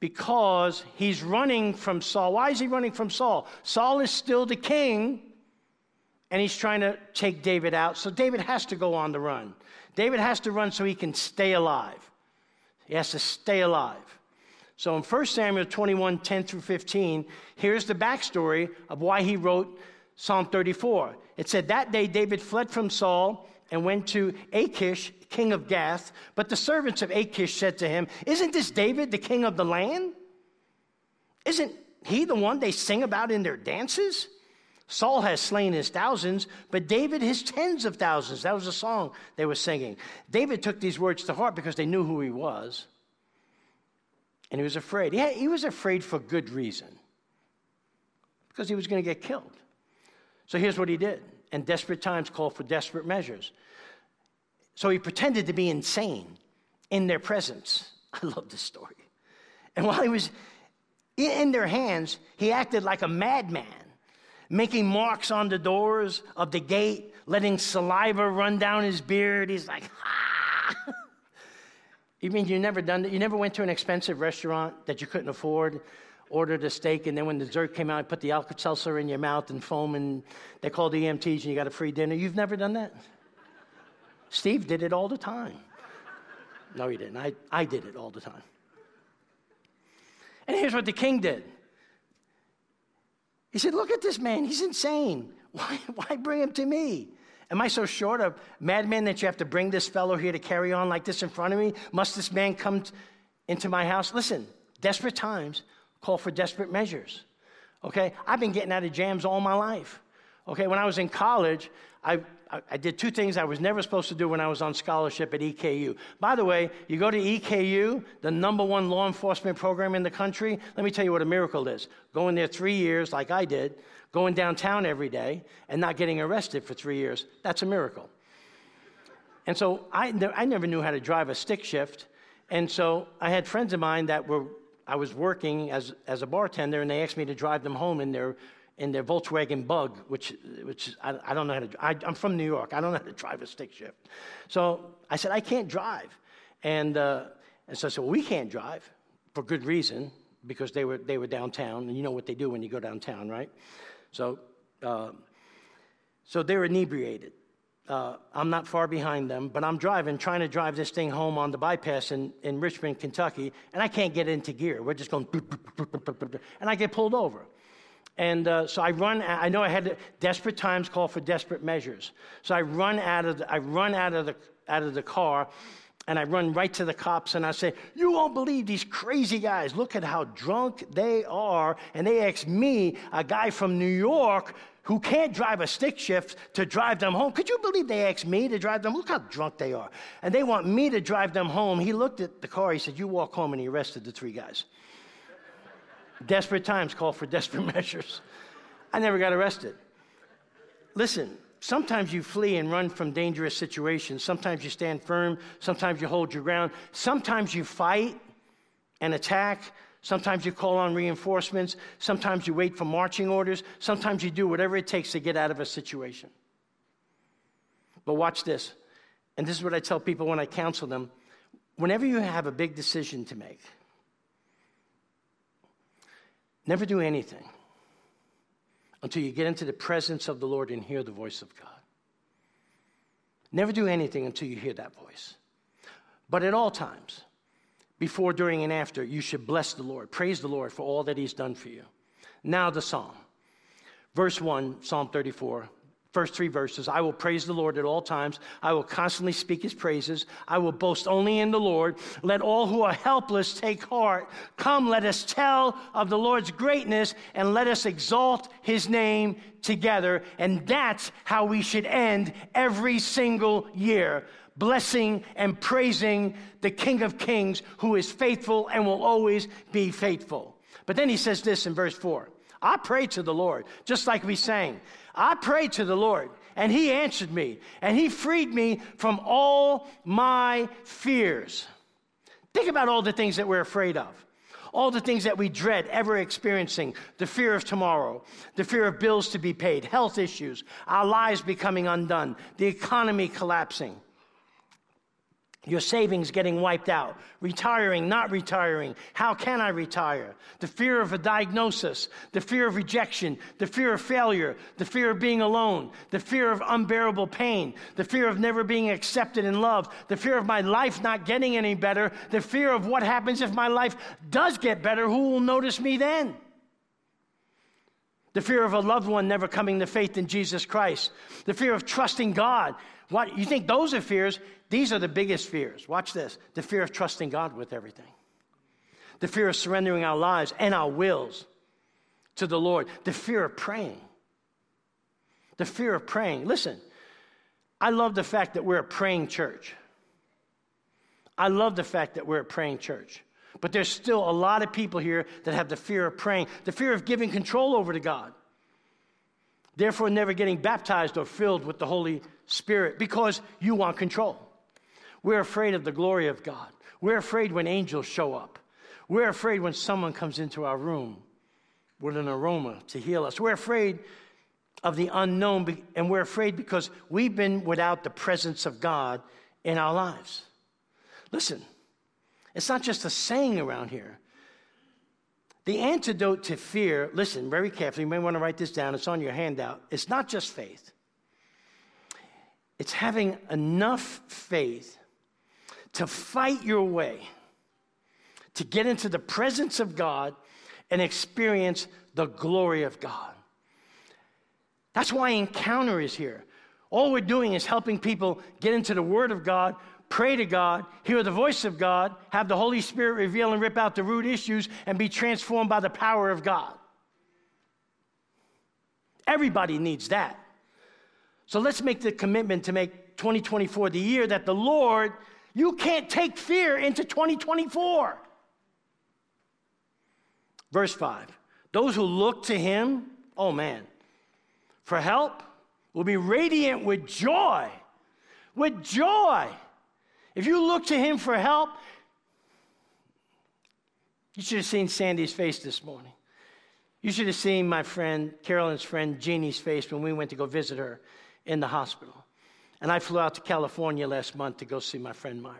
A: because he's running from Saul. Why is he running from Saul? Saul is still the king, and he's trying to take David out. So David has to go on the run. David has to run so he can stay alive. He has to stay alive. So in 1 Samuel 21 10 through 15, here's the backstory of why he wrote Psalm 34. It said, That day David fled from Saul and went to Achish, king of Gath. But the servants of Achish said to him, Isn't this David, the king of the land? Isn't he the one they sing about in their dances? Saul has slain his thousands, but David his tens of thousands. That was a song they were singing. David took these words to heart because they knew who he was. And he was afraid. Yeah, he was afraid for good reason because he was going to get killed. So here's what he did. And desperate times call for desperate measures. So he pretended to be insane in their presence. I love this story. And while he was in their hands, he acted like a madman, making marks on the doors of the gate, letting saliva run down his beard. He's like, ah. you mean you never done that? You never went to an expensive restaurant that you couldn't afford ordered a steak, and then when the dessert came out, you put the Alka Seltzer in your mouth and foam, and they called the EMTs, and you got a free dinner. You've never done that? Steve did it all the time. No, he didn't. I, I did it all the time. And here's what the king did he said, Look at this man. He's insane. Why, why bring him to me? Am I so short of madman that you have to bring this fellow here to carry on like this in front of me? Must this man come t- into my house? Listen, desperate times call for desperate measures. Okay? I've been getting out of jams all my life. Okay? When I was in college, I, I, did two things I was never supposed to do when I was on scholarship at EKU. By the way, you go to EKU, the number one law enforcement program in the country. Let me tell you what a miracle is. Going there three years, like I did, going downtown every day, and not getting arrested for three years. That's a miracle. And so I, I never knew how to drive a stick shift. And so I had friends of mine that were I was working as, as a bartender, and they asked me to drive them home in their, in their Volkswagen Bug, which, which I, I don't know how to. I, I'm from New York. I don't know how to drive a stick shift. So I said I can't drive, and uh, and so I said, well, we can't drive for good reason because they were they were downtown, and you know what they do when you go downtown, right? So. Uh, so they're inebriated uh, I'm not far behind them, but I'm driving, trying to drive this thing home on the bypass in, in Richmond, Kentucky, and I can't get into gear. We're just going, and I get pulled over. And uh, so I run. I know I had desperate times call for desperate measures. So I run out of the, I run out of the out of the car, and I run right to the cops and I say, "You won't believe these crazy guys. Look at how drunk they are." And they ask me, a guy from New York, who can't drive a stick shift to drive them home. Could you believe they asked me to drive them? Look how drunk they are. And they want me to drive them home. He looked at the car, he said, You walk home, and he arrested the three guys. Desperate times call for desperate measures. I never got arrested. Listen, sometimes you flee and run from dangerous situations. Sometimes you stand firm. Sometimes you hold your ground. Sometimes you fight and attack. Sometimes you call on reinforcements. Sometimes you wait for marching orders. Sometimes you do whatever it takes to get out of a situation. But watch this. And this is what I tell people when I counsel them. Whenever you have a big decision to make, never do anything until you get into the presence of the Lord and hear the voice of God. Never do anything until you hear that voice. But at all times, before, during, and after, you should bless the Lord. Praise the Lord for all that He's done for you. Now, the psalm. Verse 1, Psalm 34. First three verses I will praise the Lord at all times. I will constantly speak his praises. I will boast only in the Lord. Let all who are helpless take heart. Come, let us tell of the Lord's greatness and let us exalt his name together. And that's how we should end every single year blessing and praising the King of Kings who is faithful and will always be faithful. But then he says this in verse 4 I pray to the Lord, just like we sang. I prayed to the Lord, and he answered me, and he freed me from all my fears. Think about all the things that we're afraid of all the things that we dread ever experiencing the fear of tomorrow, the fear of bills to be paid, health issues, our lives becoming undone, the economy collapsing. Your savings getting wiped out, retiring, not retiring. How can I retire? The fear of a diagnosis, the fear of rejection, the fear of failure, the fear of being alone, the fear of unbearable pain, the fear of never being accepted and loved, the fear of my life not getting any better, the fear of what happens if my life does get better, who will notice me then? The fear of a loved one never coming to faith in Jesus Christ, the fear of trusting God. What you think those are fears? These are the biggest fears. Watch this the fear of trusting God with everything, the fear of surrendering our lives and our wills to the Lord, the fear of praying. The fear of praying. Listen, I love the fact that we're a praying church. I love the fact that we're a praying church. But there's still a lot of people here that have the fear of praying, the fear of giving control over to God. Therefore, never getting baptized or filled with the Holy Spirit because you want control. We're afraid of the glory of God. We're afraid when angels show up. We're afraid when someone comes into our room with an aroma to heal us. We're afraid of the unknown, and we're afraid because we've been without the presence of God in our lives. Listen, it's not just a saying around here. The antidote to fear, listen very carefully, you may want to write this down, it's on your handout. It's not just faith, it's having enough faith to fight your way, to get into the presence of God and experience the glory of God. That's why Encounter is here. All we're doing is helping people get into the Word of God, pray to God, hear the voice of God, have the Holy Spirit reveal and rip out the root issues, and be transformed by the power of God. Everybody needs that. So let's make the commitment to make 2024 the year that the Lord you can't take fear into 2024. Verse 5 Those who look to him, oh man, for help will be radiant with joy. With joy. If you look to him for help, you should have seen Sandy's face this morning. You should have seen my friend, Carolyn's friend, Jeannie's face when we went to go visit her in the hospital. And I flew out to California last month to go see my friend Myra.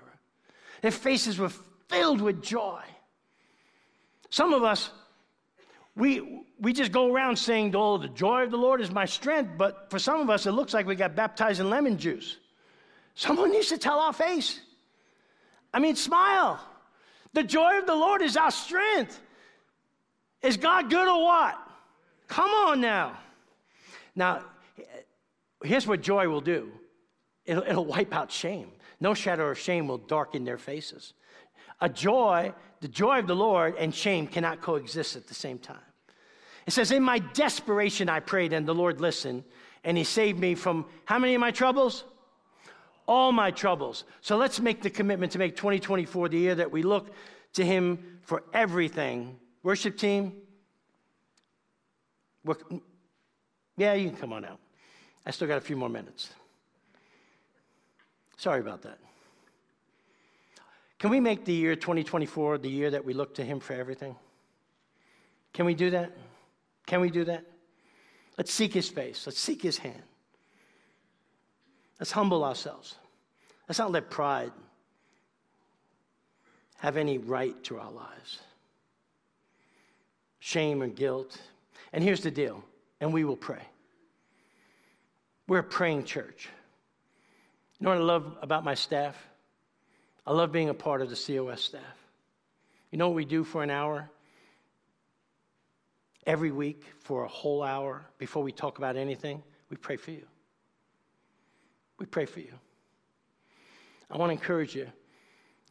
A: Their faces were filled with joy. Some of us, we, we just go around saying, Oh, the joy of the Lord is my strength. But for some of us, it looks like we got baptized in lemon juice. Someone needs to tell our face. I mean, smile. The joy of the Lord is our strength. Is God good or what? Come on now. Now, here's what joy will do It'll, it'll wipe out shame. No shadow of shame will darken their faces. A joy, the joy of the Lord and shame cannot coexist at the same time. It says, In my desperation I prayed, and the Lord listened, and he saved me from how many of my troubles? All my troubles. So let's make the commitment to make 2024 the year that we look to him for everything. Worship team, yeah, you can come on out. I still got a few more minutes. Sorry about that. Can we make the year 2024 the year that we look to Him for everything? Can we do that? Can we do that? Let's seek His face. Let's seek His hand. Let's humble ourselves. Let's not let pride have any right to our lives. Shame or guilt. And here's the deal, and we will pray. We're a praying church. You know what I love about my staff? I love being a part of the COS staff. You know what we do for an hour? Every week, for a whole hour, before we talk about anything, we pray for you. We pray for you. I want to encourage you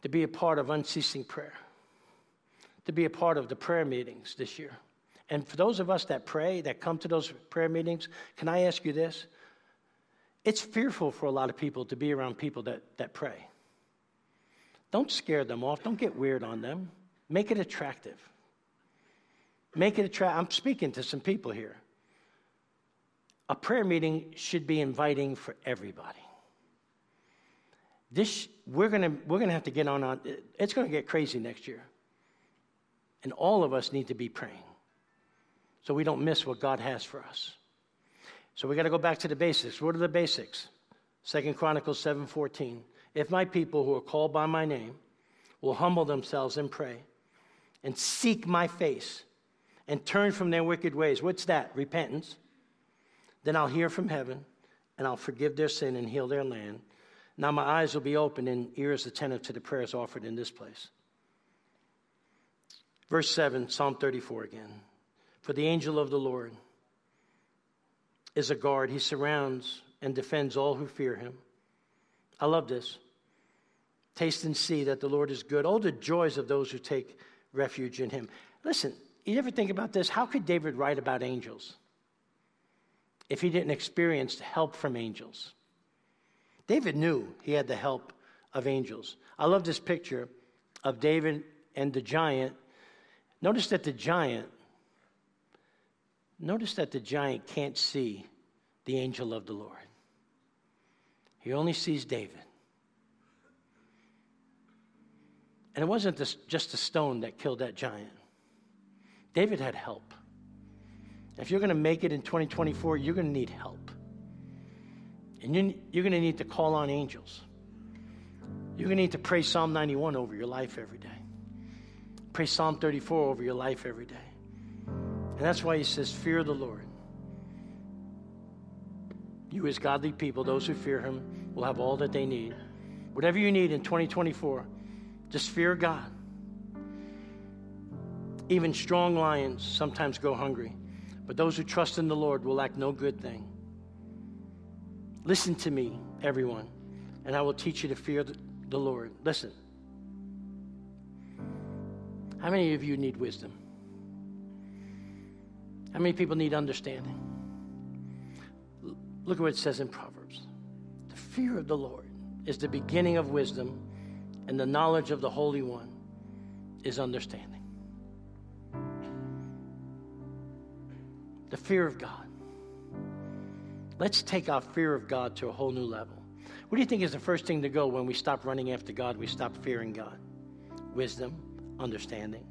A: to be a part of unceasing prayer, to be a part of the prayer meetings this year. And for those of us that pray, that come to those prayer meetings, can I ask you this? It's fearful for a lot of people to be around people that, that pray. Don't scare them off. Don't get weird on them. Make it attractive. Make it attractive. I'm speaking to some people here. A prayer meeting should be inviting for everybody. This, we're going we're gonna have to get on, on it's going to get crazy next year. And all of us need to be praying so we don't miss what God has for us. So we got to go back to the basics. What are the basics? Second Chronicles 7:14. if my people who are called by my name will humble themselves and pray and seek my face and turn from their wicked ways. What's that? Repentance. Then I'll hear from heaven and I'll forgive their sin and heal their land. Now my eyes will be open and ears attentive to the prayers offered in this place. Verse 7, Psalm 34 again. For the angel of the Lord is a guard, he surrounds and defends all who fear him. I love this. Taste and see that the Lord is good. All the joys of those who take refuge in him. Listen, you ever think about this? How could David write about angels if he didn't experience help from angels? David knew he had the help of angels. I love this picture of David and the giant. Notice that the giant, notice that the giant can't see the angel of the Lord. He only sees David. And it wasn't this, just a stone that killed that giant. David had help. If you're going to make it in 2024, you're going to need help. And you, you're going to need to call on angels. You're going to need to pray Psalm 91 over your life every day. Pray Psalm 34 over your life every day. And that's why he says, Fear the Lord. You, as godly people, those who fear him, will have all that they need. Whatever you need in 2024, just fear God. Even strong lions sometimes go hungry, but those who trust in the Lord will lack no good thing. Listen to me, everyone, and I will teach you to fear the Lord. Listen. How many of you need wisdom? How many people need understanding? Look at what it says in Proverbs. The fear of the Lord is the beginning of wisdom, and the knowledge of the Holy One is understanding. The fear of God. Let's take our fear of God to a whole new level. What do you think is the first thing to go when we stop running after God, we stop fearing God? Wisdom, understanding,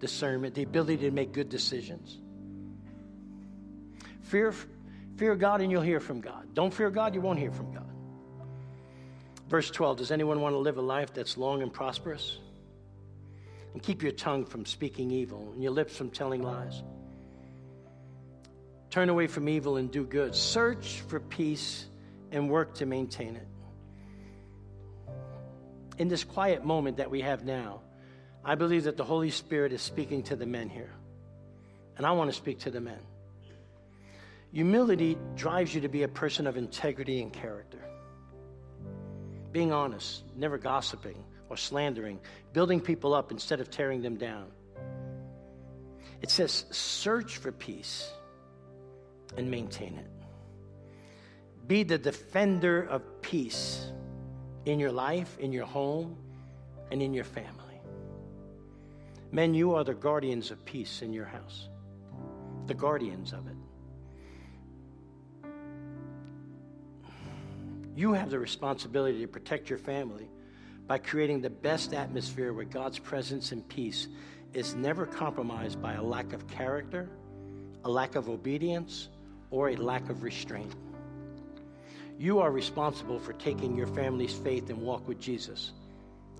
A: discernment, the ability to make good decisions. Fear, fear God and you'll hear from God. Don't fear God, you won't hear from God. Verse 12 Does anyone want to live a life that's long and prosperous? And keep your tongue from speaking evil and your lips from telling lies. Turn away from evil and do good. Search for peace and work to maintain it. In this quiet moment that we have now, I believe that the Holy Spirit is speaking to the men here. And I want to speak to the men. Humility drives you to be a person of integrity and character being honest, never gossiping or slandering, building people up instead of tearing them down. It says, search for peace and maintain it. Be the defender of peace in your life, in your home, and in your family. Men, you are the guardians of peace in your house, the guardians of it. You have the responsibility to protect your family by creating the best atmosphere where God's presence and peace is never compromised by a lack of character, a lack of obedience, or a lack of restraint. You are responsible for taking your family's faith and walk with Jesus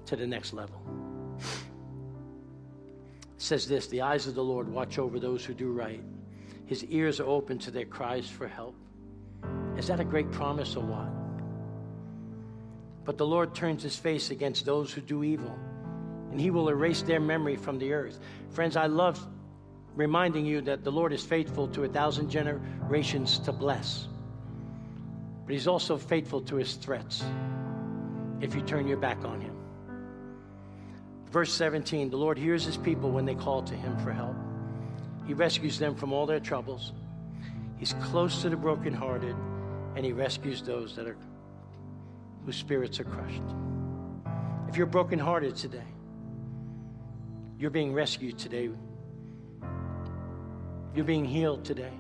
A: to the next level. It says this The eyes of the Lord watch over those who do right, His ears are open to their cries for help. Is that a great promise or what? But the Lord turns his face against those who do evil, and he will erase their memory from the earth. Friends, I love reminding you that the Lord is faithful to a thousand generations to bless, but he's also faithful to his threats if you turn your back on him. Verse 17 The Lord hears his people when they call to him for help. He rescues them from all their troubles. He's close to the brokenhearted, and he rescues those that are whose spirits are crushed. If you're brokenhearted today, you're being rescued today. You're being healed today.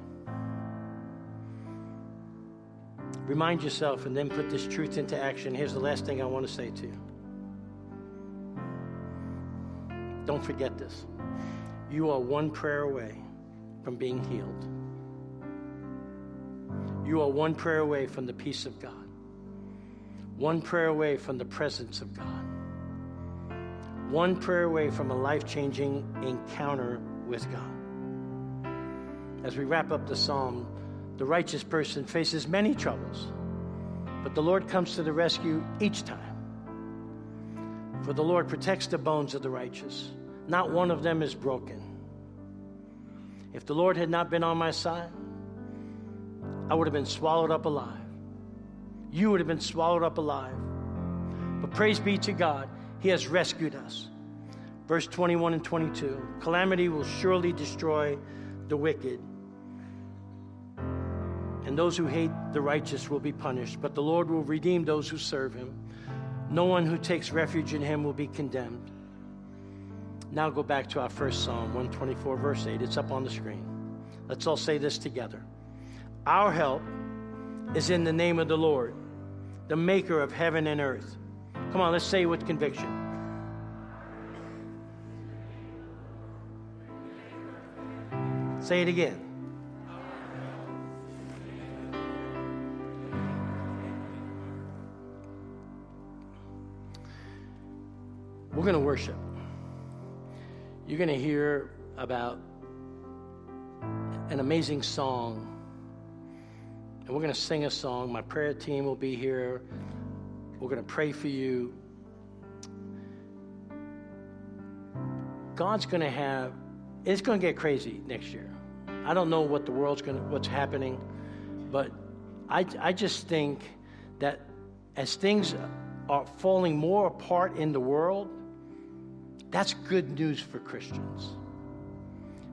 A: Remind yourself and then put this truth into action. Here's the last thing I want to say to you. Don't forget this. You are one prayer away from being healed. You are one prayer away from the peace of God one prayer away from the presence of God, one prayer away from a life changing encounter with God. As we wrap up the psalm, the righteous person faces many troubles, but the Lord comes to the rescue each time. For the Lord protects the bones of the righteous, not one of them is broken. If the Lord had not been on my side, I would have been swallowed up alive. You would have been swallowed up alive. But praise be to God, He has rescued us. Verse 21 and 22 Calamity will surely destroy the wicked, and those who hate the righteous will be punished, but the Lord will redeem those who serve Him. No one who takes refuge in Him will be condemned. Now go back to our first Psalm, 124, verse 8. It's up on the screen. Let's all say this together. Our help is in the name of the Lord, the maker of heaven and earth. Come on, let's say it with conviction. Say it again. We're going to worship. You're going to hear about an amazing song. And we're going to sing a song. My prayer team will be here. We're going to pray for you. God's going to have, it's going to get crazy next year. I don't know what the world's going to, what's happening, but I, I just think that as things are falling more apart in the world, that's good news for Christians.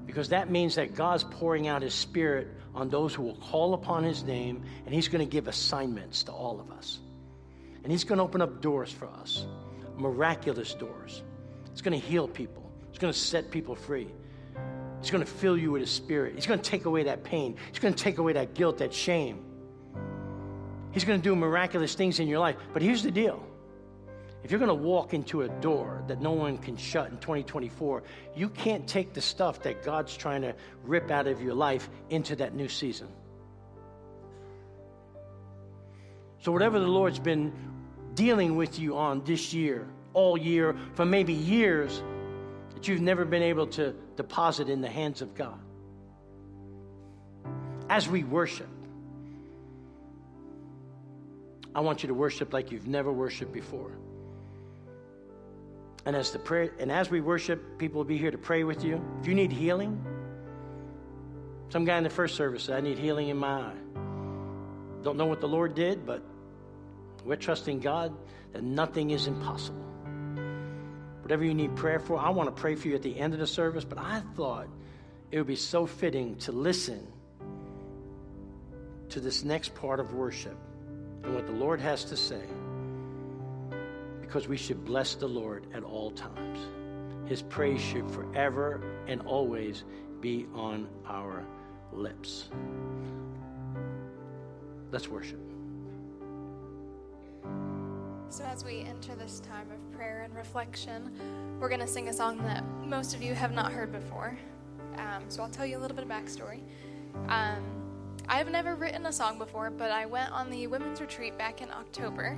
A: Because that means that God's pouring out His Spirit on those who will call upon His name, and He's going to give assignments to all of us. And He's going to open up doors for us, miraculous doors. It's going to heal people, it's going to set people free. He's going to fill you with His Spirit. He's going to take away that pain, He's going to take away that guilt, that shame. He's going to do miraculous things in your life. But here's the deal if you're going to walk into a door that no one can shut in 2024, you can't take the stuff that God's trying to rip out of your life into that new season. So, whatever the Lord's been dealing with you on this year, all year, for maybe years, that you've never been able to deposit in the hands of God. As we worship, I want you to worship like you've never worshiped before. And as the prayer and as we worship, people will be here to pray with you. If you need healing, some guy in the first service said, I need healing in my eye. Don't know what the Lord did, but we're trusting God that nothing is impossible. Whatever you need prayer for, I want to pray for you at the end of the service, but I thought it would be so fitting to listen to this next part of worship and what the Lord has to say because we should bless the Lord at all times. His praise should forever and always be on our lips. Let's worship.
C: So, as we enter this time of prayer and reflection, we're going to sing a song that most of you have not heard before. Um, so, I'll tell you a little bit of backstory. Um, I have never written a song before, but I went on the women's retreat back in October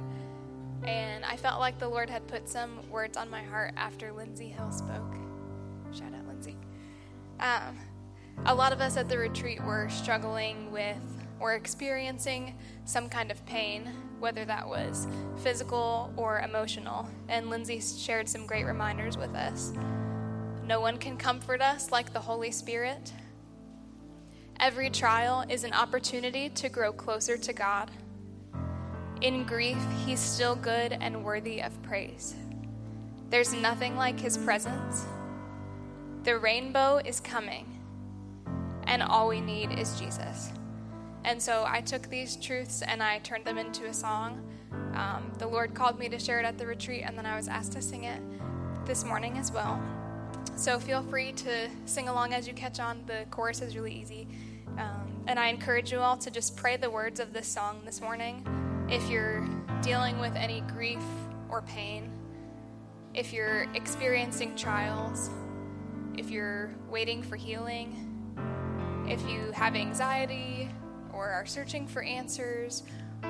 C: and I felt like the Lord had put some words on my heart after Lindsay Hill spoke. Shout out, Lindsay. Um, a lot of us at the retreat were struggling with or experiencing some kind of pain, whether that was physical or emotional. And Lindsay shared some great reminders with us. No one can comfort us like the Holy Spirit. Every trial is an opportunity to grow closer to God. In grief, he's still good and worthy of praise. There's nothing like his presence. The rainbow is coming, and all we need is Jesus. And so I took these truths and I turned them into a song. Um, the Lord called me to share it at the retreat, and then I was asked to sing it this morning as well. So feel free to sing along as you catch on. The chorus is really easy. Um, and I encourage you all to just pray the words of this song this morning if you're dealing with any grief or pain, if you're experiencing trials, if you're waiting for healing, if you have anxiety or are searching for answers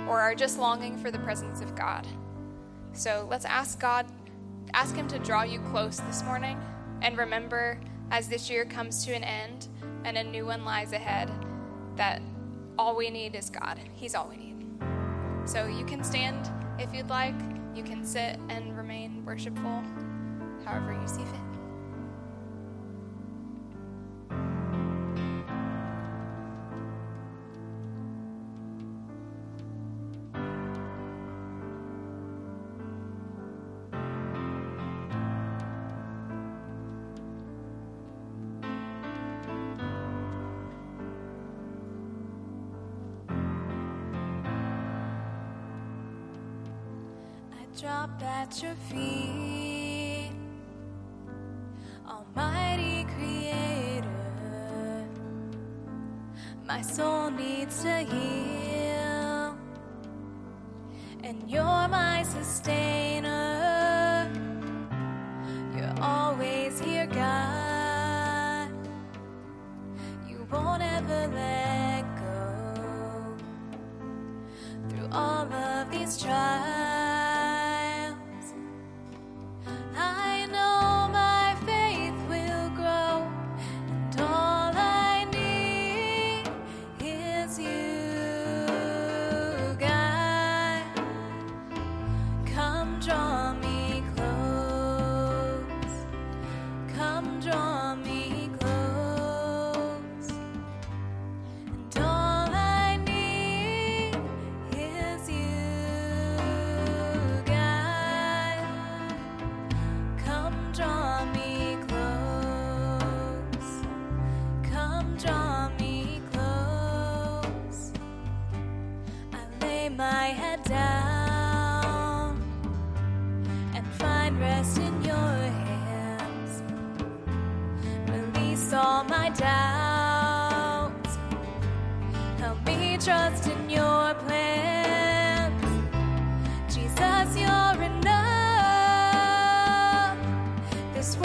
C: or are just longing for the presence of God. So let's ask God, ask Him to draw you close this morning. And remember, as this year comes to an end and a new one lies ahead, that all we need is God. He's all we need. So you can stand if you'd like, you can sit and remain worshipful, however you see fit.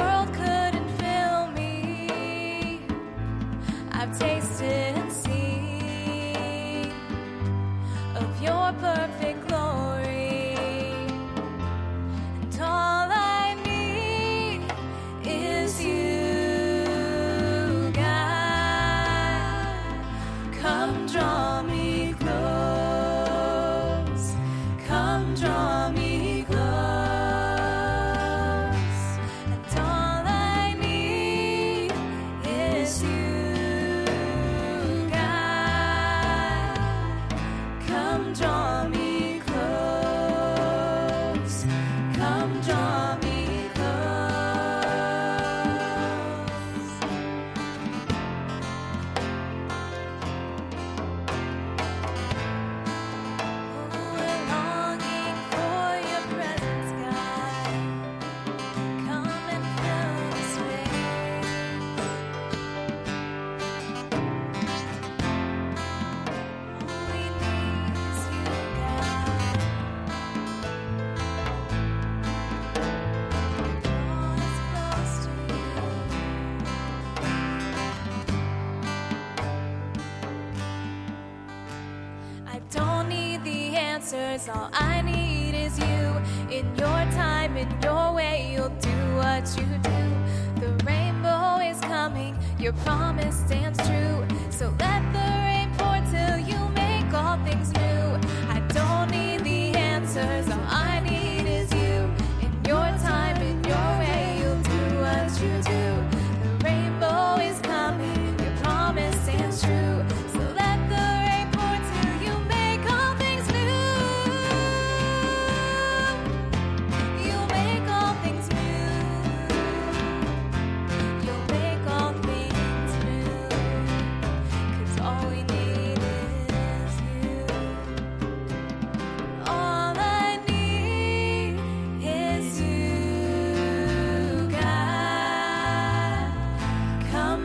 D: world couldn't fill me. I've tasted.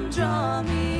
D: draw me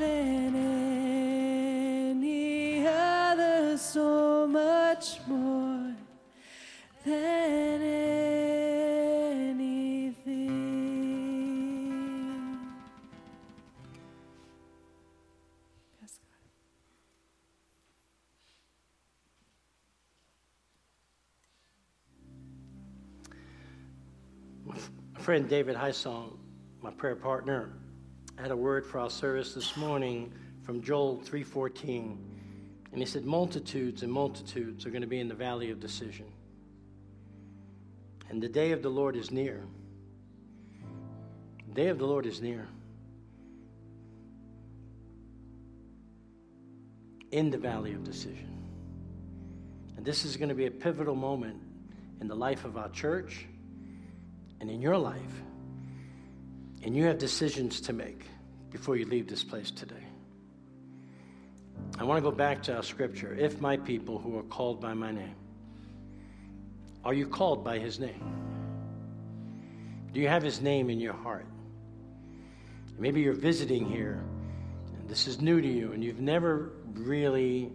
D: than any other, so much more than anything. Yes, God.
A: My friend David Hysong, my prayer partner, had a word for our service this morning from Joel 3:14. And he said multitudes and multitudes are going to be in the valley of decision. And the day of the Lord is near. The day of the Lord is near. In the valley of decision. And this is going to be a pivotal moment in the life of our church and in your life. And you have decisions to make before you leave this place today. I want to go back to our scripture. If my people who are called by my name, are you called by his name? Do you have his name in your heart? Maybe you're visiting here, and this is new to you, and you've never really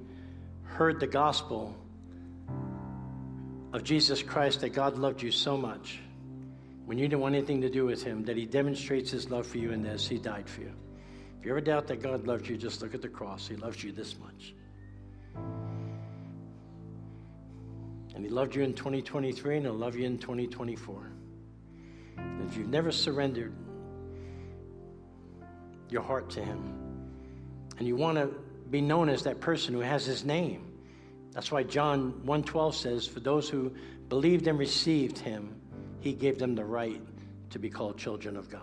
A: heard the gospel of Jesus Christ that God loved you so much when you didn't want anything to do with him, that he demonstrates his love for you in this, he died for you. If you ever doubt that God loved you, just look at the cross. He loves you this much. And he loved you in 2023, and he'll love you in 2024. And if you've never surrendered your heart to him, and you want to be known as that person who has his name, that's why John 1:12 says, "For those who believed and received him, he gave them the right to be called children of God."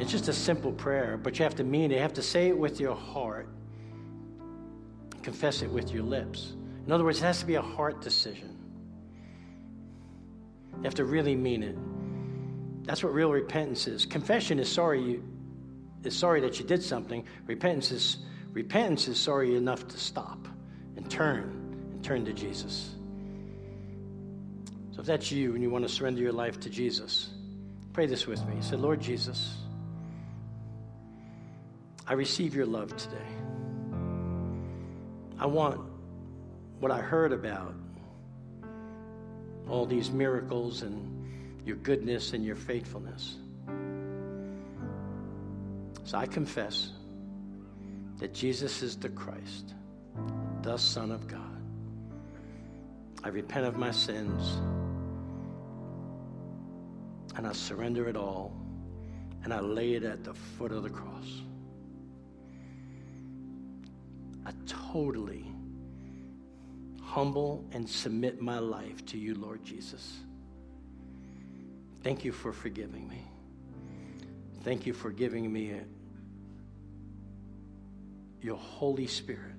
A: It's just a simple prayer, but you have to mean it. You have to say it with your heart, confess it with your lips. In other words, it has to be a heart decision. You have to really mean it. That's what real repentance is. Confession is sorry you is sorry that you did something. Repentance is repentance is sorry enough to stop and turn and turn to Jesus. So if that's you and you want to surrender your life to Jesus, pray this with me. Say, Lord Jesus, I receive your love today. I want what I heard about all these miracles and your goodness and your faithfulness. So I confess that Jesus is the Christ, the Son of God. I repent of my sins and I surrender it all and I lay it at the foot of the cross. I totally humble and submit my life to you, Lord Jesus. Thank you for forgiving me. Thank you for giving me your Holy Spirit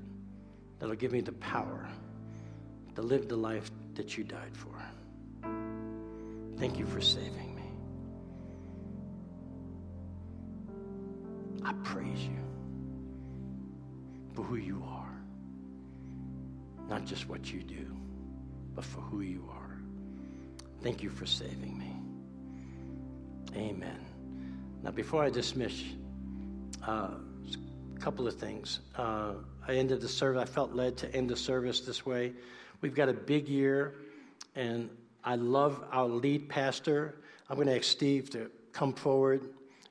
A: that'll give me the power to live the life that you died for. Thank you for saving I praise you for who you are. Not just what you do, but for who you are. Thank you for saving me. Amen. Now, before I dismiss, uh, a couple of things. Uh, I ended the service, I felt led to end the service this way. We've got a big year, and I love our lead pastor. I'm going to ask Steve to come forward,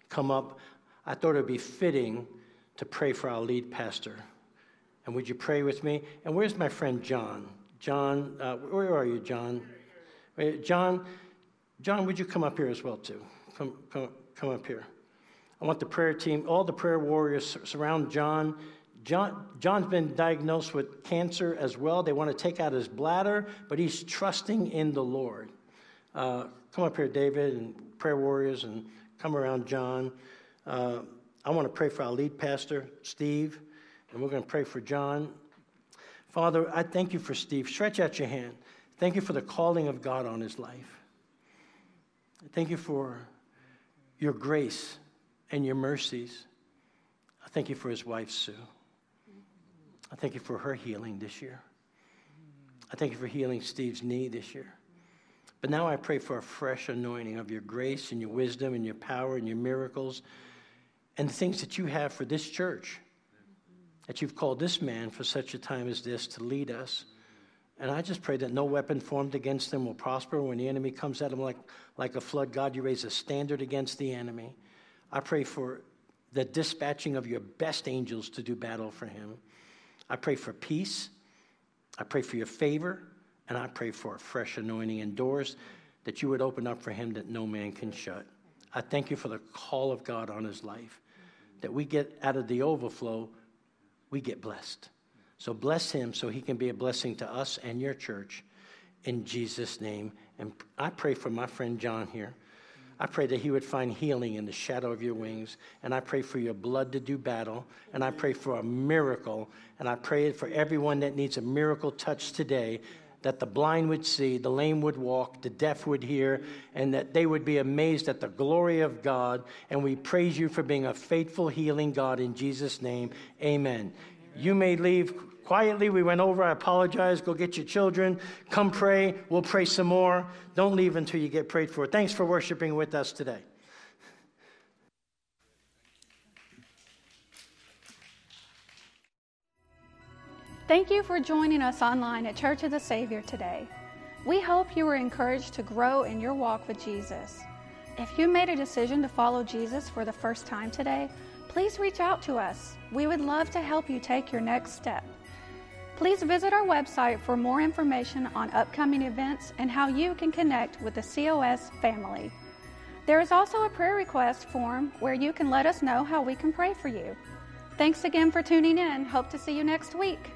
A: come up. I thought it would be fitting to pray for our lead pastor. And would you pray with me? And where's my friend John? John, uh, where are you, John? John, John, would you come up here as well, too? Come, come, come up here. I want the prayer team, all the prayer warriors surround John. John. John's been diagnosed with cancer as well. They want to take out his bladder, but he's trusting in the Lord. Uh, come up here, David, and prayer warriors, and come around John. Uh, I want to pray for our lead pastor, Steve, and we're going to pray for John. Father, I thank you for Steve. Stretch out your hand. Thank you for the calling of God on his life. Thank you for your grace and your mercies. I thank you for his wife, Sue. I thank you for her healing this year. I thank you for healing Steve's knee this year. But now I pray for a fresh anointing of your grace and your wisdom and your power and your miracles and the things that you have for this church, that you've called this man for such a time as this to lead us. And I just pray that no weapon formed against them will prosper. When the enemy comes at them like, like a flood, God, you raise a standard against the enemy. I pray for the dispatching of your best angels to do battle for him. I pray for peace. I pray for your favor. And I pray for a fresh anointing and doors that you would open up for him that no man can shut. I thank you for the call of God on his life, that we get out of the overflow, we get blessed. So bless him so he can be a blessing to us and your church in Jesus' name. And I pray for my friend John here. I pray that he would find healing in the shadow of your wings. And I pray for your blood to do battle. And I pray for a miracle. And I pray for everyone that needs a miracle touch today that the blind would see, the lame would walk, the deaf would hear, and that they would be amazed at the glory of God. And we praise you for being a faithful, healing God in Jesus' name. Amen. You may leave quietly. We went over. I apologize. Go get your children. Come pray. We'll pray some more. Don't leave until you get prayed for. Thanks for worshiping with us today.
E: Thank you for joining us online at Church of the Savior today. We hope you were encouraged to grow in your walk with Jesus. If you made a decision to follow Jesus for the first time today, please reach out to us. We would love to help you take your next step. Please visit our website for more information on upcoming events and how you can connect with the COS family. There is also a prayer request form where you can let us know how we can pray for you. Thanks again for tuning in. Hope to see you next week.